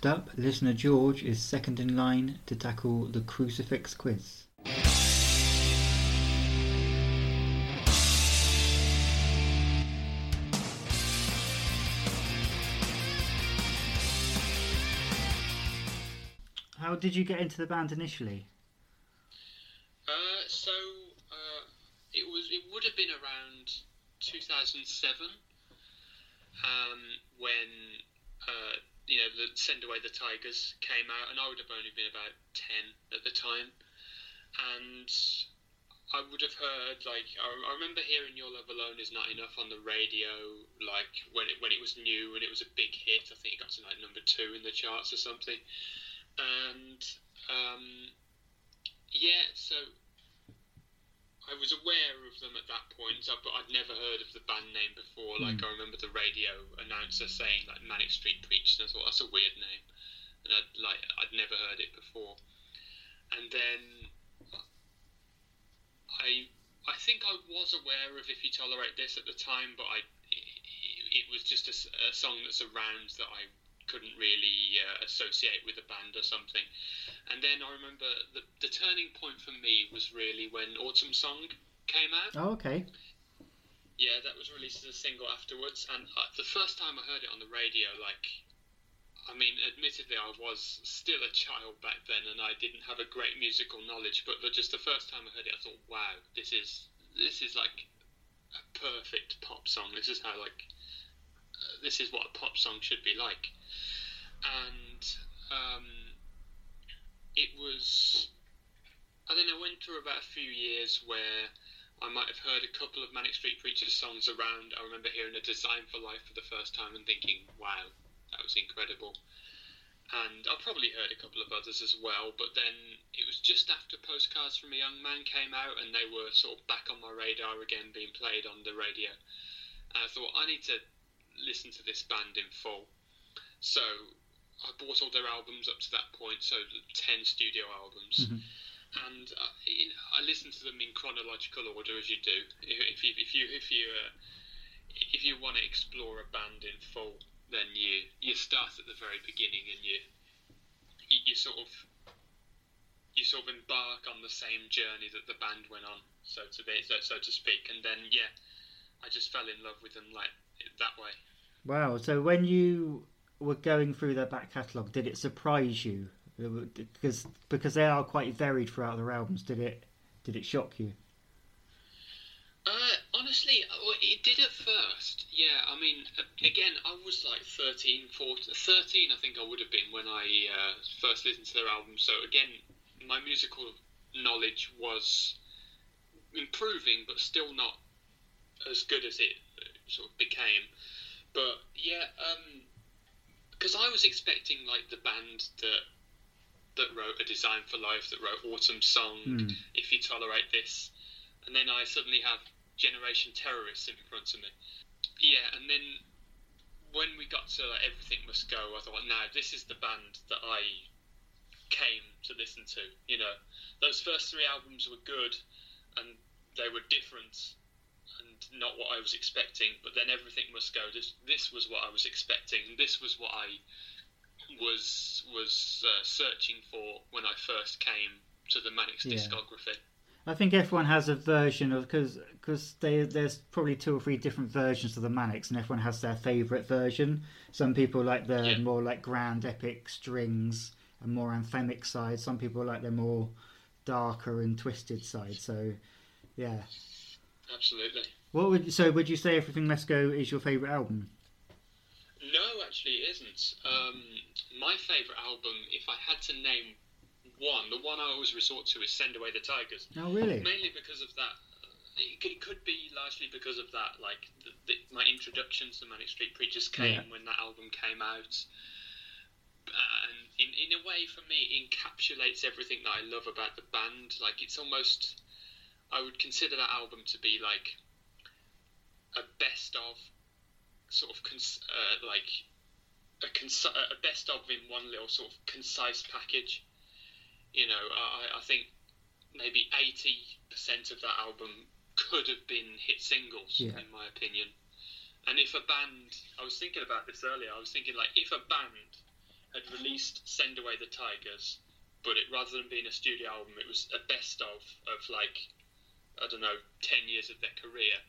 Next up, listener George is second in line to tackle the crucifix quiz. How did you get into the band initially? Uh, so uh, it was it would have been around 2007 um, when uh, you know the Send Away the Tigers came out, and I would have only been about 10 at the time, and I would have heard like I, I remember hearing Your Love Alone is Not Enough on the radio, like when it when it was new and it was a big hit. I think it got to like number two in the charts or something, and um, yeah, so I was aware of them at that point, but I'd never heard of the band name before. Like hmm. I remember the radio announcer saying like Manic Street Preachers, and I thought that's a weird name, and I'd like I'd never heard it before. And then I I think I was aware of If You Tolerate This at the time, but I it, it was just a, a song that's around that I couldn't really uh, associate with a band or something. And then I remember the, the turning point for me was really when Autumn Song came out. Oh, okay. Yeah, that was released as a single afterwards, and uh, the first time I heard it on the radio, like, I mean, admittedly, I was still a child back then, and I didn't have a great musical knowledge. But just the first time I heard it, I thought, wow, this is this is like a perfect pop song. This is how like uh, this is what a pop song should be like, and um, it was. And then I went through about a few years where I might have heard a couple of Manic Street Preachers songs around. I remember hearing a Design for Life for the first time and thinking, wow, that was incredible. And I probably heard a couple of others as well, but then it was just after Postcards from a Young Man came out and they were sort of back on my radar again, being played on the radio. And I thought, I need to listen to this band in full. So I bought all their albums up to that point, so the 10 studio albums and uh, you know, I listen to them in chronological order as you do. If if you if you if you, uh, if you want to explore a band in full, then you you start at the very beginning and you you, you sort of you sort of embark on the same journey that the band went on, so to be so, so to speak. And then yeah, I just fell in love with them like that way. Wow. So when you were going through their back catalogue, did it surprise you? Because because they are quite varied throughout their albums. Did it did it shock you? Uh, honestly, it did at first. Yeah, I mean, again, I was like 13, 14, 13, I think I would have been when I uh, first listened to their album. So again, my musical knowledge was improving, but still not as good as it uh, sort of became. But yeah, because I was expecting like the band that that wrote A Design for Life, that wrote Autumn Song, Hmm. If You Tolerate This, and then I suddenly have Generation Terrorists in front of me. Yeah, and then when we got to like, Everything Must Go, I thought, now this is the band that I came to listen to. You know, those first three albums were good, and they were different not what I was expecting. But then Everything Must Go. This this was what I was expecting, this was what I was was uh, searching for when I first came to the Manics Yeah. discography. I think everyone has a version of because because there's probably two or three different versions of the Manics, and everyone has their favourite version. Some people like the Yeah. more like grand epic strings and more anthemic side. Some people like the more darker and twisted side. So yeah, Absolutely. What would so would you say Everything Let's Go is your favourite album? No, actually, it isn't. Um, my favourite album, if I had to name one, the one I always resort to is Send Away the Tigers. Oh really? Mainly because of that. It could, it could be largely because of that. Like the, the, my introduction to Manic Street Preachers came Yeah. when that album came out, and in in a way, for me, encapsulates everything that I love about the band. Like it's almost, I would consider that album to be like a best of, sort of cons- uh, like a, cons- a best of in one little sort of concise package. You know, I, I think maybe eighty percent of that album could have been hit singles, Yeah. in my opinion. And if a band, I was thinking about this earlier. I was thinking like if a band had released "Send Away the Tigers," but it rather than being a studio album, it was a best of of like I don't know ten years of their career.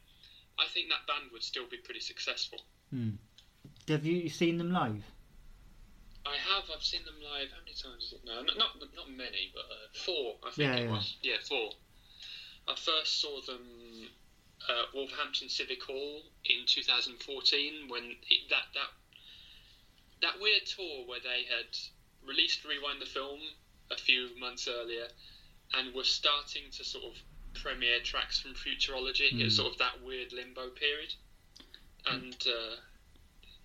I think that band would still be pretty successful. Have you seen them live? I have. I've seen them live. How many times is it now? Not not, not many, but uh, four. I think Yeah, it yeah. was. Yeah, four. I first saw them uh, Wolverhampton Civic Hall in 2014 when it, that that that weird tour where they had released Rewind the film a few months earlier and were starting to sort of premiere tracks from Futurology. It was sort of that weird limbo period, and. Uh,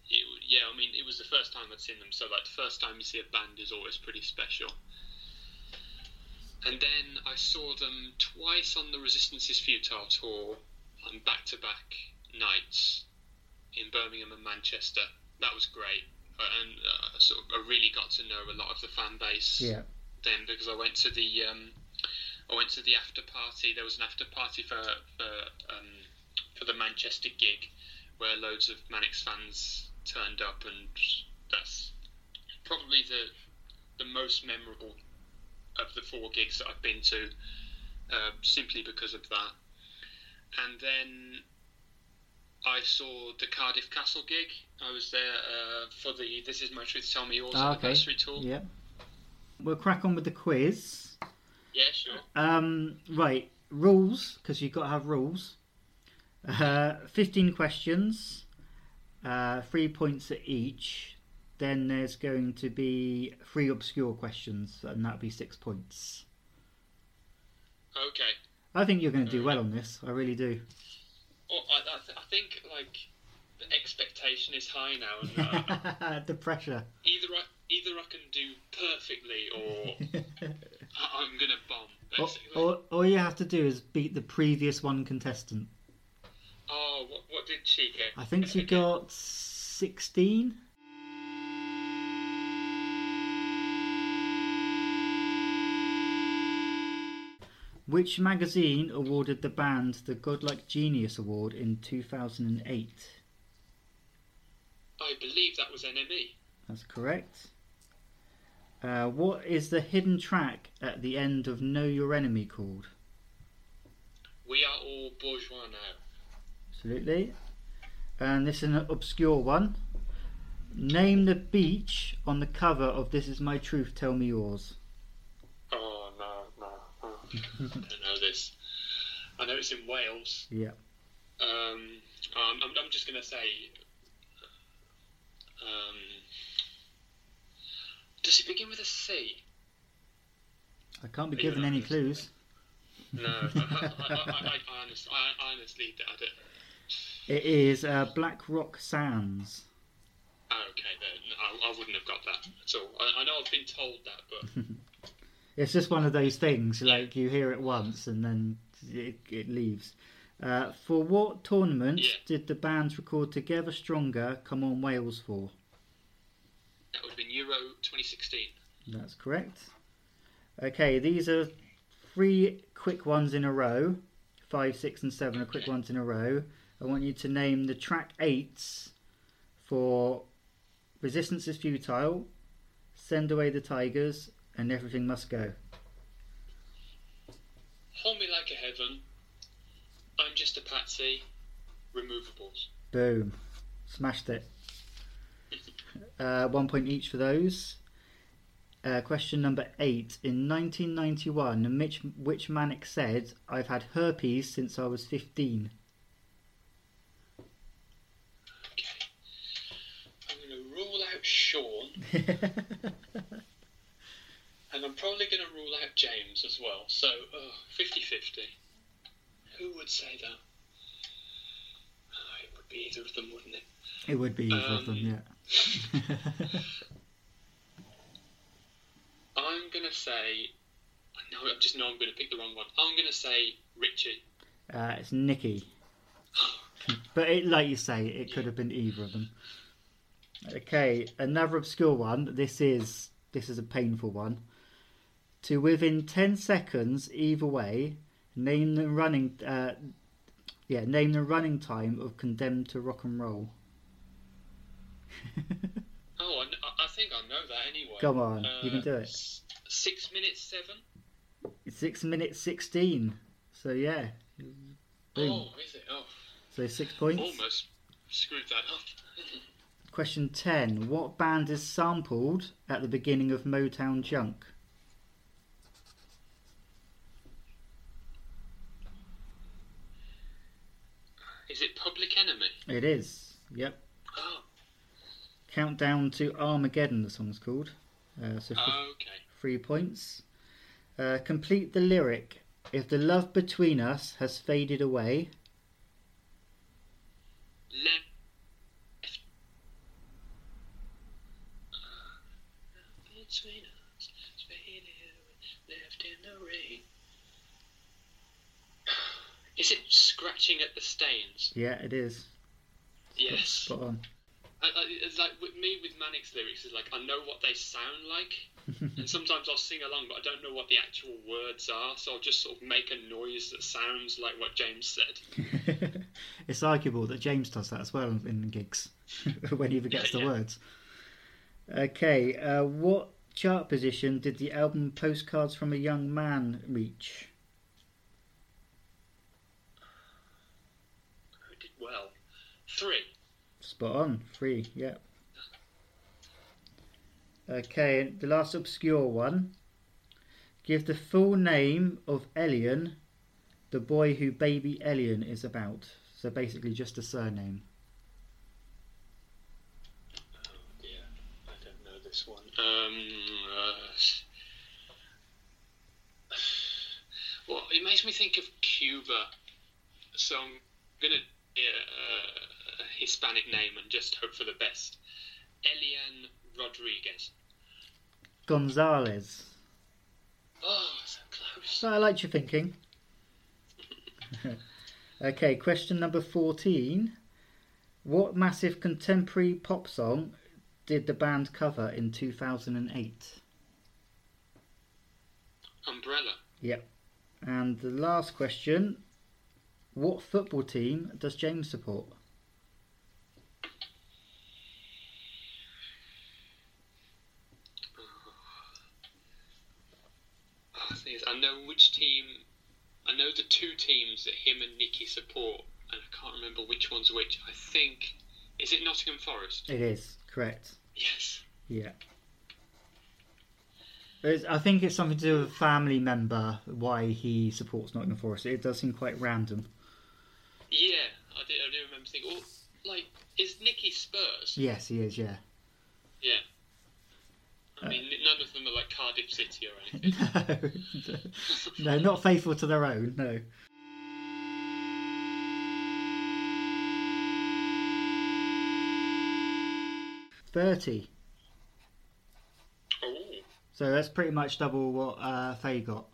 it, yeah, I mean, it was the first time I'd seen them, so like the first time you see a band is always pretty special. And then I saw them twice on the Resistance is Futile tour on back to back nights in Birmingham and Manchester. That was great. And uh, sort of, I really got to know a lot of the fan base Yeah. then because I went to the um, I went to the after party. There was an after party for for um, for the Manchester gig, where loads of Manics fans turned up, and that's probably the the most memorable of the four gigs that I've been to, uh, simply because of that. And then I saw the Cardiff Castle gig. I was there uh, for the This Is My Truth, Tell Me Yours Ah, okay. anniversary tour. Yeah. We'll crack on with the quiz. Yeah, sure. Um, right, rules, because you've got to have rules. Uh, 15 questions, uh, three points at each. Then there's going to be three obscure questions, and that'll be six points. Okay. I think you're going to do well on this. I really do. I, I, th- I think like the expectation is high now, and uh, the pressure. either I either I can do perfectly or I'm gonna bomb. all, Basically. all, all you have to do is beat the previous one contestant. Oh, what, what did she get? I think she got 16. Which magazine awarded the band the Godlike Genius Award in 2008? I believe that was NME. That's correct. Uh, what is the hidden track at the end of Know Your Enemy called? We are all bourgeois now. Absolutely. And this is an obscure one. Name the beach on the cover of This Is My Truth, Tell Me Yours. Oh no, no, oh. I don't know this. I know it's in Wales. Yeah. Um, um, I'm, I'm just gonna say. Um, does it begin with a C? I can't be given any clues. No, I, I, I, honestly, I, honestly, I don't. It is uh, Black Rock Sands. Okay, then I, I wouldn't have got that at all. I, I know I've been told that, but It's just one of those things, like you hear it once and then it, it leaves. Uh, for what tournament Yeah. did the bands record Together Stronger come on Wales for? That would have been Euro 2016. That's correct. Okay, these are three quick ones in a row. Five, six, and seven are quick ones in a row. I want you to name the track eights for Resistance is Futile, Send Away the Tigers, and Everything Must Go. Hold Me Like a Heaven. I'm Just a Patsy. Removables. Boom. Smashed it. Uh, one point each for those. Uh, question number eight. In 1991, Mitch, which Manic said, I've had herpes since I was 15? Okay. I'm going to rule out Sean, and I'm probably going to rule out James as well. So, uh, 50 50. Who would say that? Oh, it would be either of them, wouldn't it? It would be either of them, Um, yeah. I'm going to say. No, I just know I'm going to pick the wrong one. I'm going to say Richey. uh, it's Nicky. But it, like you say, it could have been either of them. Okay, another obscure one. This is this is a painful one. To within ten seconds either way, name the running. Uh, yeah, name the running time of Condemned to Rock and Roll. Oh, I, I- think I know that anyway. Come on, you can Uh, do it. Six minutes seven. Six minutes sixteen. So yeah, boom. Oh, is it? Oh, So six points. almost screwed that up. Question 10. What band is sampled at the beginning of Motown Junk? Is it Public Enemy? It is. Yep. Oh, Countdown to Armageddon, the song's called. Uh, so f- okay. three points. Uh, complete the lyric. If the love between us has faded away. Left. Between us, faded, left in the rain. Is it scratching at the stains? Yeah, it is. Yes. Spot on. I, I, it's like with me with Manic's lyrics is like I know what they sound like, and sometimes I'll sing along, but I don't know what the actual words are, so I'll just sort of make a noise that sounds like what James said. it's arguable that James does that as well in gigs when he forgets Yeah, the yeah. words. Okay, uh, what chart position did the album Postcards from a Young Man reach? Did well? Three. Spot on, three, yep. Okay, the last obscure one. Give the full name of Elian, the boy who baby Elian is about. So basically just a surname. Oh dear, I don't know this one. Um, uh, well, it makes me think of Cuba, so I'm gonna uh, a Hispanic name and just hope for the best. Elian Rodriguez. Gonzalez. Oh, so close. I liked your thinking. okay, question number 14. What massive contemporary pop song did the band cover in 2008? Umbrella. Yep. And the last question. What football team does James support? Oh, the thing is, I know which team. I know the two teams that him and Nicky support, and I can't remember which one's which. I think is it Nottingham Forest? It is, correct. Yes. Yeah. It's, I think it's something to do with a family member why he supports Nottingham Forest. It does seem quite random. Yeah, I do. I do remember thinking, well, like, is Nicky Spurs? Yes, he is, yeah. Yeah. I mean, none of them are like Cardiff City or anything. no, no, not faithful to their own. No. Thirty. oh, So that's pretty much double what uh, Faye got.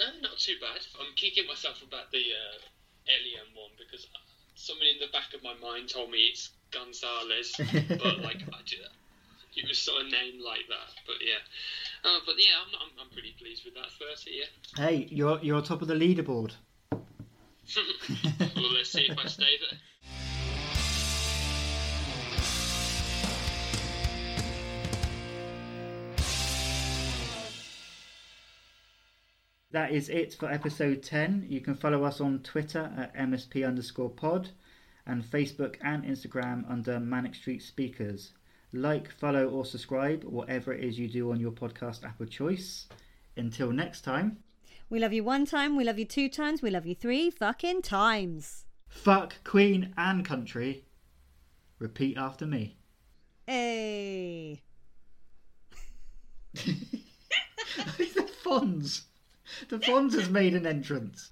uh, not too bad. I'm kicking myself about the uh, Elian one because someone in the back of my mind told me it's Gonzalez, but like I it was sort of named like that. But yeah, uh, but yeah, I'm, I'm I'm pretty pleased with that thirty. Yeah. Hey, you're you're on top of the leaderboard. well, let's see if I stay there. That is it for episode 10. You can follow us on Twitter at MSP underscore pod and Facebook and Instagram under Manic Street Speakers. Like, follow, or subscribe, whatever it is you do on your podcast app of choice. Until next time, We love you one time, we love you two times, we love you three fucking times. fuck Queen and country. Repeat after me. Hey. the Fonz. The Fonz has made an entrance.